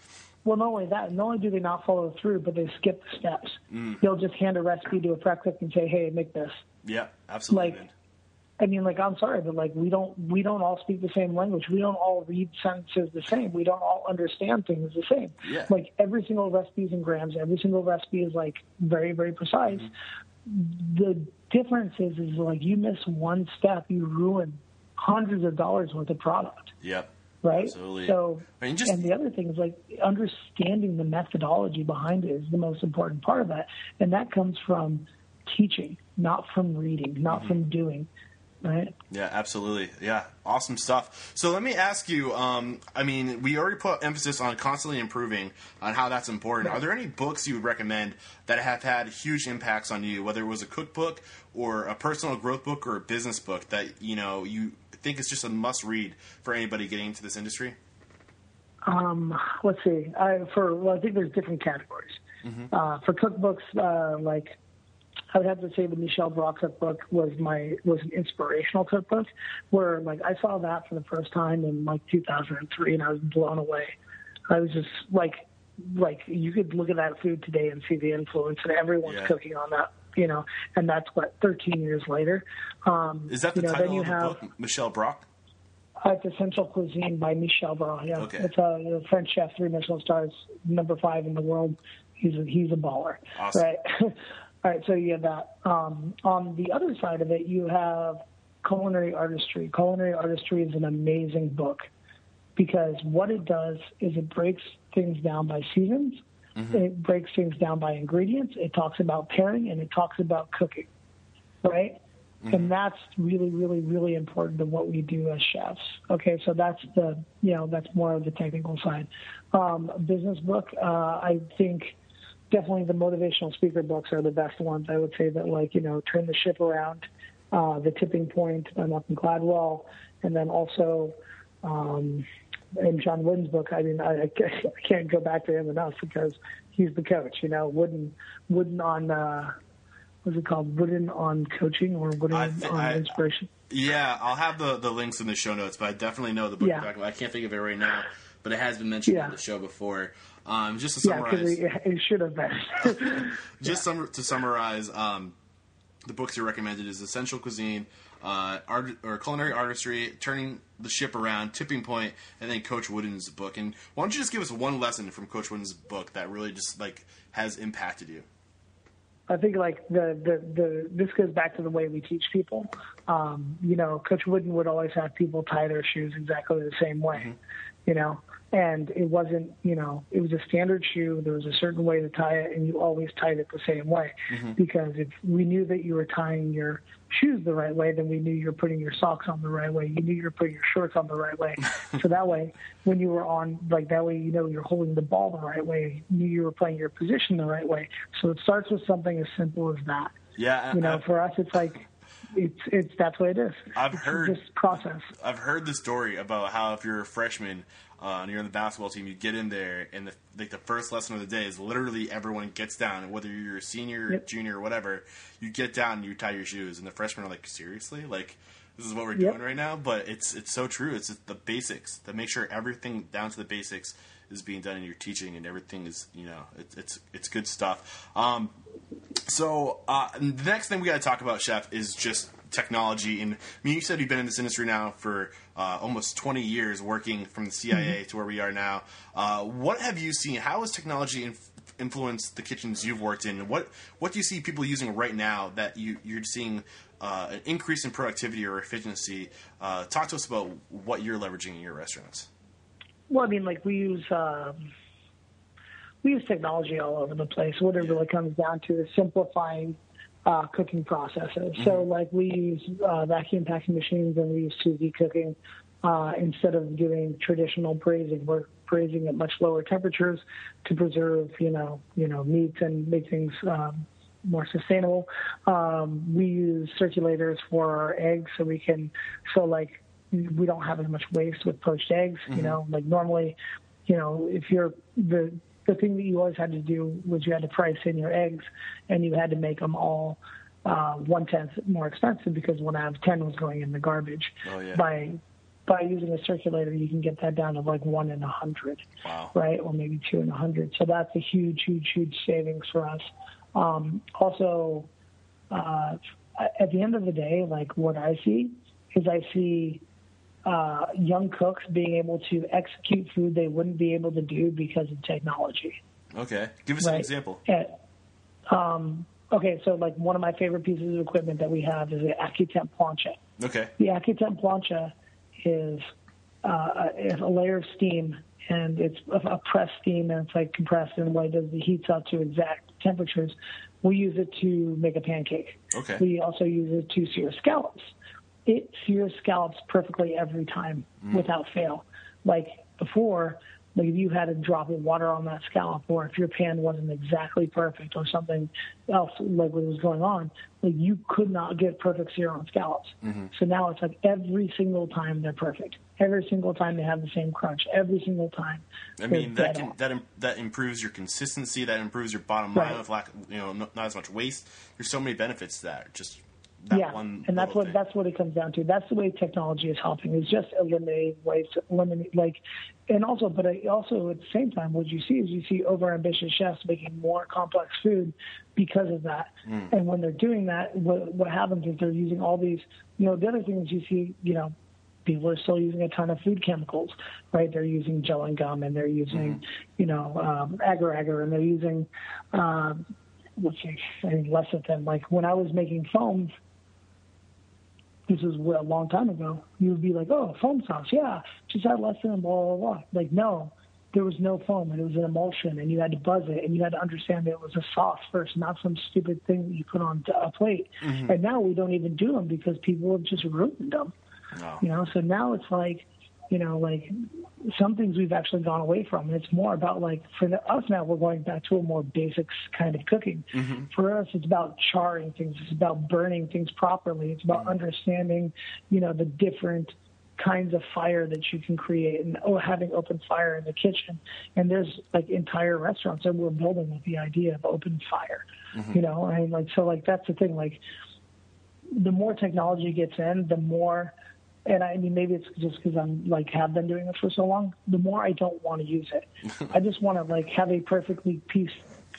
Well, not only that, not only do they not follow through, but they skip the steps. Mm. They'll just hand a recipe to a prep cook and say, "Hey, make this." Yeah, absolutely. Like-. I mean, like, I'm sorry, but like, we don't we don't all speak the same language. We don't all read sentences the same. We don't all understand things the same. Yeah. Like every single recipe is in grams. Every single recipe is like very very precise. Mm-hmm. The difference is, is like you miss one step, you ruin hundreds of dollars worth of product. Yep. Right. Absolutely. So, I mean, just- and the other thing is like understanding the methodology behind it is the most important part of that, and that comes from teaching, not from reading, not Mm-hmm. from doing. Right. Yeah, absolutely. Yeah, awesome stuff. So let me ask you. Um, I mean, we already put emphasis on constantly improving, on how that's important. Are there any books you would recommend that have had huge impacts on you, whether it was a cookbook or a personal growth book or a business book that you know you think is just a must read for anybody getting into this industry? Um, let's see. I, for well, I think there's different categories. Uh, for cookbooks, uh, like I would have to say the Michel Bras cookbook was my was an inspirational cookbook, where like I saw that for the first time in like 2003, and I was blown away. I was just like, like you could look at that food today and see the influence, and everyone's Yeah. cooking on that, you know. And that's what 13 years later. Um, Is that the you know, title then you of the have, book, Michel Bras? uh, it's Essential Cuisine by Michel Baron. Yeah, Okay. it's a, a French chef, three Michelin stars, number five in the world. He's a, he's a baller, Awesome. right? <laughs> All right, so you have that. Um, on the other side of it, you have Culinary Artistry. Culinary Artistry is an amazing book because what it does is it breaks things down by seasons. It breaks things down by ingredients. It talks about pairing and it talks about cooking, right? And that's really, really, really important to what we do as chefs. Okay, so that's the, you know, that's more of the technical side. Um, business book, uh, I think definitely the motivational speaker books are the best ones. I would say that, like, you know, turn the ship around, uh, the tipping point by Malcolm Gladwell, and then also um, in John Wooden's book. I mean, I, I can't <laughs> go back to him enough because he's the coach. You know, Wooden, Wooden on. Uh, what's it called? Wooden on coaching or Wooden on I- inspiration? Yeah, I'll have the, the links in the show notes, but I definitely know the book Yeah. you're talking about. I can't think of it right now, but it has been mentioned Yeah. on the show before. Um, just to summarize, because it, it should have been. <laughs> <laughs> just sum- to summarize, um, the books you recommended is Essential Cuisine, uh, art or Culinary Artistry, Turning the Ship Around, Tipping Point, and then Coach Wooden's book. And why don't you just give us one lesson from Coach Wooden's book that really just like has impacted you? I think like the, the, the this goes back to the way we teach people. Um, you know, Coach Wooden would always have people tie their shoes exactly the same way. You know, and it wasn't you know it was a standard shoe. There was a certain way to tie it, and you always tied it the same way mm-hmm. because if we knew that you were tying your shoes the right way, then we knew you were putting your socks on the right way. You knew you were putting your shorts on the right way. <laughs> so that way, when you were on like that way, you know you're holding the ball the right way. You knew you were playing your position the right way. So it starts with something as simple as that. Yeah, You know, I've, for us, it's like it's it's that's what it is. I've it's heard- this process. I've heard the story about how if you're a freshman uh, and you're on the basketball team, you get in there and the, like the first lesson of the day is literally everyone gets down, whether you're a senior, Yep. junior, or whatever, you get down and you tie your shoes, and the freshmen are like, seriously, like this is what we're Yep. doing right now. But it's it's so true. It's just the basics that make sure everything down to the basics is being done in your teaching, and everything is you know it's it's it's good stuff. Um, so uh, the next thing we got to talk about, Chef, is just technology. And I mean, you said you've been in this industry now for uh, almost 20 years, working from the CIA to where we are now. Uh, what have you seen? How has technology inf- influenced the kitchens you've worked in? What what do you see people using right now that you, you're seeing uh, an increase in productivity or efficiency? Uh, talk to us about what you're leveraging in your restaurants. Well, I mean, like we use um, we use technology all over the place. What it really comes down to is simplifying uh, cooking processes. So, like we use uh, vacuum packing machines and we use sous vide cooking uh, instead of doing traditional braising. We're braising at much lower temperatures to preserve, you know, you know, meats and make things. Um, more sustainable. Um, we use circulators for our eggs, so we can, so like we don't have as much waste with poached eggs. You know, like normally, you know, if you're the the thing that you always had to do was you had to price in your eggs, and you had to make them all uh, one tenth more expensive because one out of ten was going in the garbage. Oh, yeah. By by using a circulator, you can get that down to like one in a hundred Wow. right? Or maybe two in a hundred. So that's a huge, huge, huge savings for us. Um, also, uh, at the end of the day, like what I see is I see uh, young cooks being able to execute food they wouldn't be able to do because of technology. Okay, give us an example. And, um, okay, so like one of my favorite pieces of equipment that we have is the AccuTemp plancha. Okay. The AccuTemp plancha is, uh, is a layer of steam and it's a, a pressed steam and it's like compressed and what it does the heats out to exact temperatures. We use it to make a pancake. Okay. We also use it to sear scallops. It sears scallops perfectly every time mm. without fail. Like before, like if you had a drop of water on that scallop or if your pan wasn't exactly perfect or something else like what was going on, like you could not get perfect sear on scallops. Mm-hmm. So now it's like every single time they're perfect. Every single time they have the same crunch. Every single time. I mean that can, that that improves your consistency. That improves your bottom line Right. with lack, you know, not, not as much waste. There's so many benefits to that. Just that yeah, and that's what thing. that's what it comes down to. That's the way technology is helping. Is just eliminating waste, eliminate like, and also, but I also at the same time, what you see is you see overambitious chefs making more complex food because of that. Mm. And when they're doing that, what what happens is they're using all these. You know, the other thing is you see, you know. People are still using a ton of food chemicals, right? They're using gel and gum, and they're using, you know, um, agar agar, and they're using, um, let's see, I mean, less of them. Like when I was making foams, this was a long time ago, you would be like, oh, foam sauce, yeah, just add less than blah, blah, blah. Like, no, there was no foam, and it was an emulsion, and you had to buzz it, and you had to understand that it was a sauce first, not some stupid thing that you put on a plate. Mm-hmm. And now we don't even do them because people have just ruined them. No. You know, so now it's like, you know, like some things we've actually gone away from. And it's more about like for the, us now, we're going back to a more basics kind of cooking. Mm-hmm. For us, it's about charring things. It's about burning things properly. It's about mm-hmm. understanding, you know, the different kinds of fire that you can create and oh, having open fire in the kitchen. And there's like entire restaurants that we're building with the idea of open fire, mm-hmm. you know, and like, so like, that's the thing. Like the more technology gets in, the more and I mean maybe it's just because I'm like have been doing it for so long. The more I don't want to use it, <laughs> I just want to like have a perfectly piece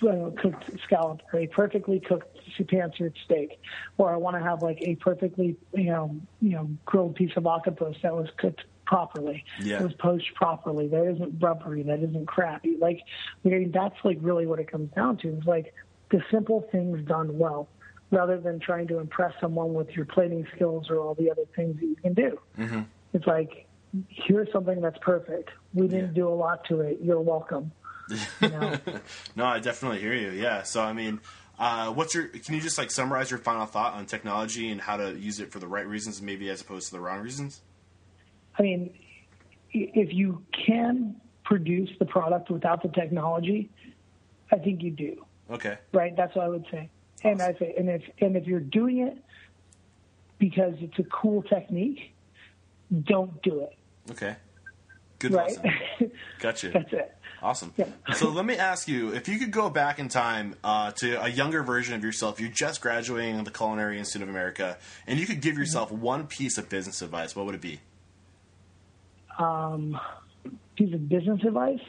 uh, cooked scallop or a perfectly cooked pan-seared steak, or I want to have like a perfectly you know you know grilled piece of octopus that was cooked properly, Yeah. that was poached properly, that isn't rubbery, that isn't crappy. Like I mean that's like really what it comes down to. Is like the simple things done well rather than trying to impress someone with your plating skills or all the other things that you can do. Mm-hmm. It's like, here's something that's perfect. We didn't do a lot to it. You're welcome. You know? <laughs> No, I definitely hear you. Yeah. So I mean, uh, what's your? Can you just like summarize your final thought on technology and how to use it for the right reasons, maybe as opposed to the wrong reasons? I mean, if you can produce the product without the technology, I think you do. Okay. Right? That's what I would say. And I say, and if and if you're doing it because it's a cool technique, don't do it. Okay. Good Right? lesson. <laughs> Gotcha. That's it. Awesome. Yeah. so let me ask you, if you could go back in time uh, to a younger version of yourself, you're just graduating the Culinary Institute of America, and you could give yourself one piece of business advice, what would it be? Um, piece of business advice.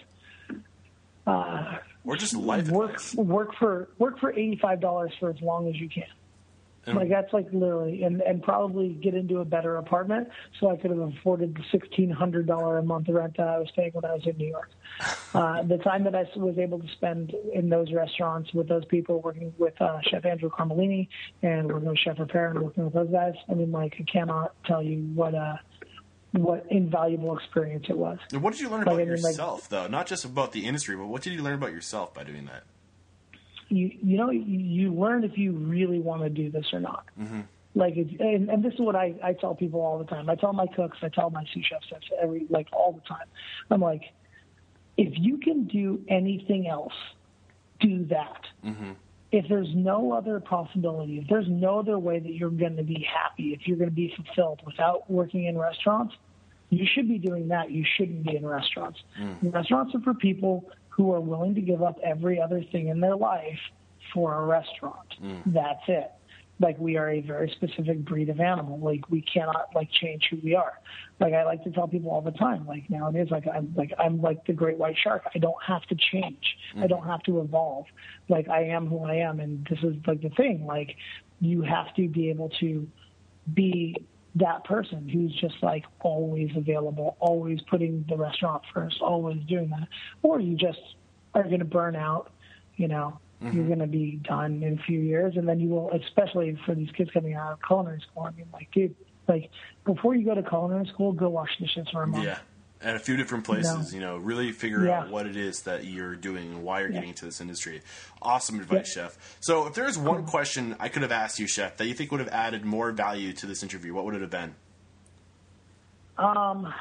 Uh, Just life work advice? work for work for eighty five dollars for as long as you can. And- Like that's like literally, and and probably get into a better apartment so I could have afforded the sixteen hundred dollar a month rent that I was paying when I was in New York. <laughs> Uh, the time that I was able to spend in those restaurants with those people, working with uh, Chef Andrew Carmellini and working with Chef Ripert and working with those guys, I mean, like I cannot tell you what uh what invaluable experience it was. And what did you learn Like, about I mean, like- yourself, though? Not just about the industry, but what did you learn about yourself by doing that? you you know you, learn if you really want to do this or not. Mm-hmm. Like, it's, and, and this is what I, I tell people all the time. I tell my cooks, I tell my sous chefs every like all the time. I'm like, if you can do anything else, do that. Mm-hmm. If there's no other possibility, if there's no other way that you're going to be happy, if you're going to be fulfilled without working in restaurants, you should be doing that. You shouldn't be in restaurants. Mm. Restaurants are for people who are willing to give up every other thing in their life for a restaurant. Mm. That's it. Like we are a very specific breed of animal. Like we cannot like change who we are. Like I like to tell people all the time. Like nowadays, like I'm like I'm like the great white shark. I don't have to change. I mm. don't have to evolve. Like I am who I am, and this is like the thing. Like you have to be able to be that person who's just like always available, always putting the restaurant first, always doing that, or you just are going to burn out, you know, Mm-hmm. You're going to be done in a few years, and then you will, especially for these kids coming out of culinary school. I mean, like, dude, like before you go to culinary school, go wash dishes for a month. Yeah. At a few different places, you know, you know really figure yeah. out what it is that you're doing and why you're yeah. getting into this industry. Awesome advice, yeah. Chef. So, if there's one cool. question I could have asked you, Chef, that you think would have added more value to this interview, what would it have been? Um,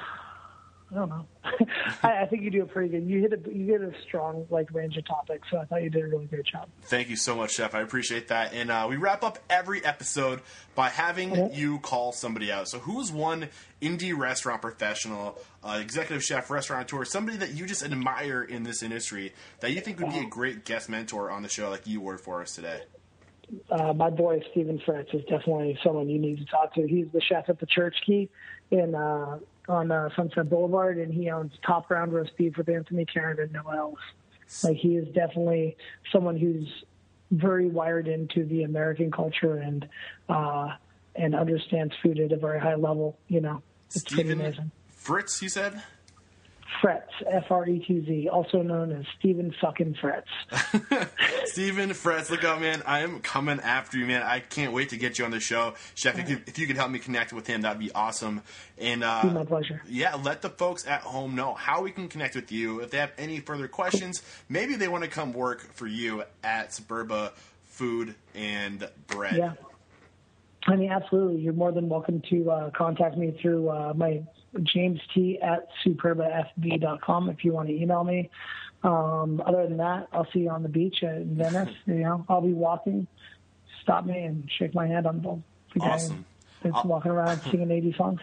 I don't know. <laughs> I, I, think you do a pretty good. You hit a you hit a strong like range of topics, so I thought you did a really great job. Thank you so much, Chef. I appreciate that. And uh, we wrap up every episode by having mm-hmm. you call somebody out. So, who's one indie restaurant professional, uh, executive chef, restaurateur, somebody that you just admire in this industry that you think would be a great guest mentor on the show, like you were for us today? Uh, my boy Stephen Fretz is definitely someone you need to talk to. He's the chef at the Church Key in uh, on uh, Sunset Boulevard, and he owns Top Round Roast Beef with Anthony Carron and Noel's. Like he is definitely someone who's very wired into the American culture and uh, and understands food at a very high level. You know, it's Stephen pretty amazing. Fritz, you said. Fretz, F R E T Z, also known as Stephen fucking Fretz. <laughs> Stephen Fretz, look out, man! I am coming after you, man. I can't wait to get you on the show, Chef. If you, if you could help me connect with him, that'd be awesome. And uh, be my pleasure. Yeah, let the folks at home know how we can connect with you. If they have any further questions, maybe they want to come work for you at Superba Food and Bread. Yeah. I mean, absolutely. You're more than welcome to uh, contact me through uh, my James T at superbafb.com if you want to email me. Um, other than that, I'll see you on the beach in Venice. <laughs> You know, I'll be walking. Stop me and shake my hand on the, awesome. that's walking around <laughs> singing 80 songs.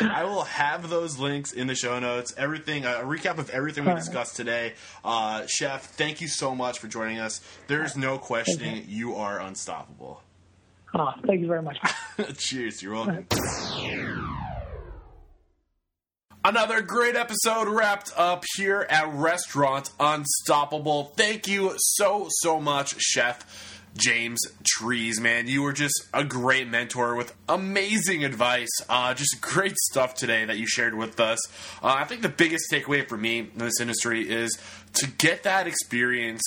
I will have those links in the show notes. Everything, a recap of everything we discussed today. Uh, Chef, thank you so much for joining us. There's no questioning you. you are unstoppable. Oh, thank you very much. <laughs> Cheers. You're welcome. Another great episode wrapped up here at Restaurant Unstoppable. Thank you so, so much, Chef James Trees, man. You were just a great mentor with amazing advice. Uh, just great stuff today that you shared with us. Uh, I think the biggest takeaway for me in this industry is to get that experience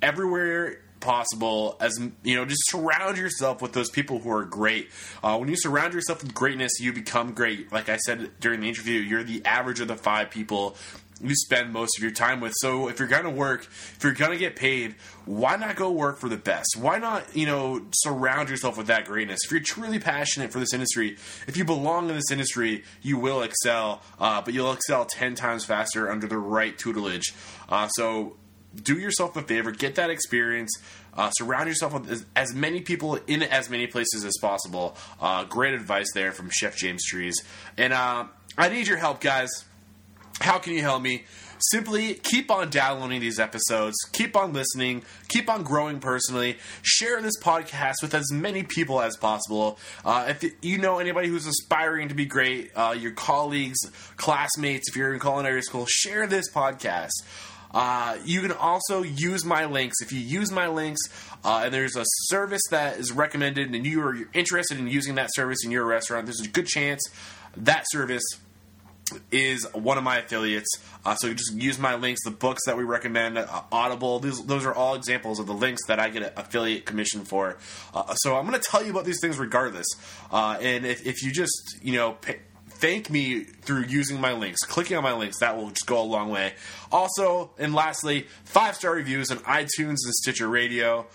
everywhere possible as you know just surround yourself with those people who are great. Uh, when you surround yourself with greatness you become great. Like i said during the interview you're the average of the five people you spend most of your time with. So if you're to work if you're to get paid why not go work for the best? Why not you know surround yourself with that greatness? If you're truly passionate for this industry if you belong in this industry you will excel uh, but you'll excel 10 times faster under the right tutelage. Uh, so do yourself a favor, get that experience, uh, surround yourself with as, as, many people in as many places as possible. Uh, great advice there from Chef James Trees. And uh, I need your help, guys. How can you help me? Simply keep on downloading these episodes, keep on listening, keep on growing personally. Share this podcast with as many people as possible. Uh, if you know anybody who's aspiring to be great, uh, your colleagues, classmates, if you're in culinary school, share this podcast. Uh, you can also use my links. If you use my links, uh, and there's a service that is recommended, and you are interested in using that service in your restaurant, there's a good chance that service is one of my affiliates. Uh, so just use my links, the books that we recommend, uh, Audible. These, those are all examples of the links that I get an affiliate commission for. Uh, so I'm going to tell you about these things regardless. Uh, and if, if you just you know pay, thank me through using my links. Clicking on my links, that will just go a long way. Also, and lastly, five star reviews on iTunes and Stitcher Radio.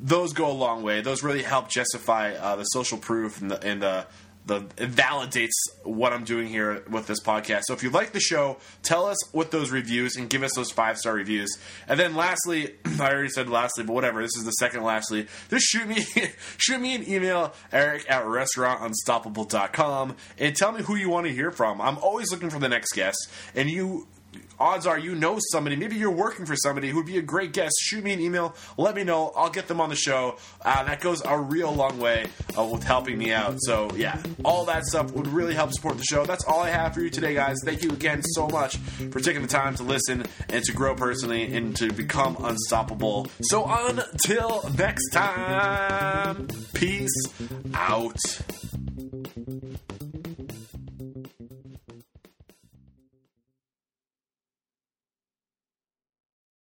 Those go a long way. Those really help justify uh, the social proof and the, and the the it validates what I'm doing here with this podcast. So if you like the show, tell us with those reviews and give us those five star reviews. And then lastly, <clears throat> I already said lastly, but whatever. This is the second lastly. Just shoot me <laughs> shoot me an email, Eric at restaurantunstoppable.com, and tell me who you want to hear from. I'm always looking for the next guest, and you odds are you know somebody. Maybe you're working for somebody who'd be a great guest. Shoot me an email. Let me know. I'll get them on the show. Uh, that goes a real long way uh, with helping me out. So, yeah, all that stuff would really help support the show. That's all I have for you today, guys. Thank you again so much for taking the time to listen and to grow personally and to become unstoppable. So, until next time, peace out.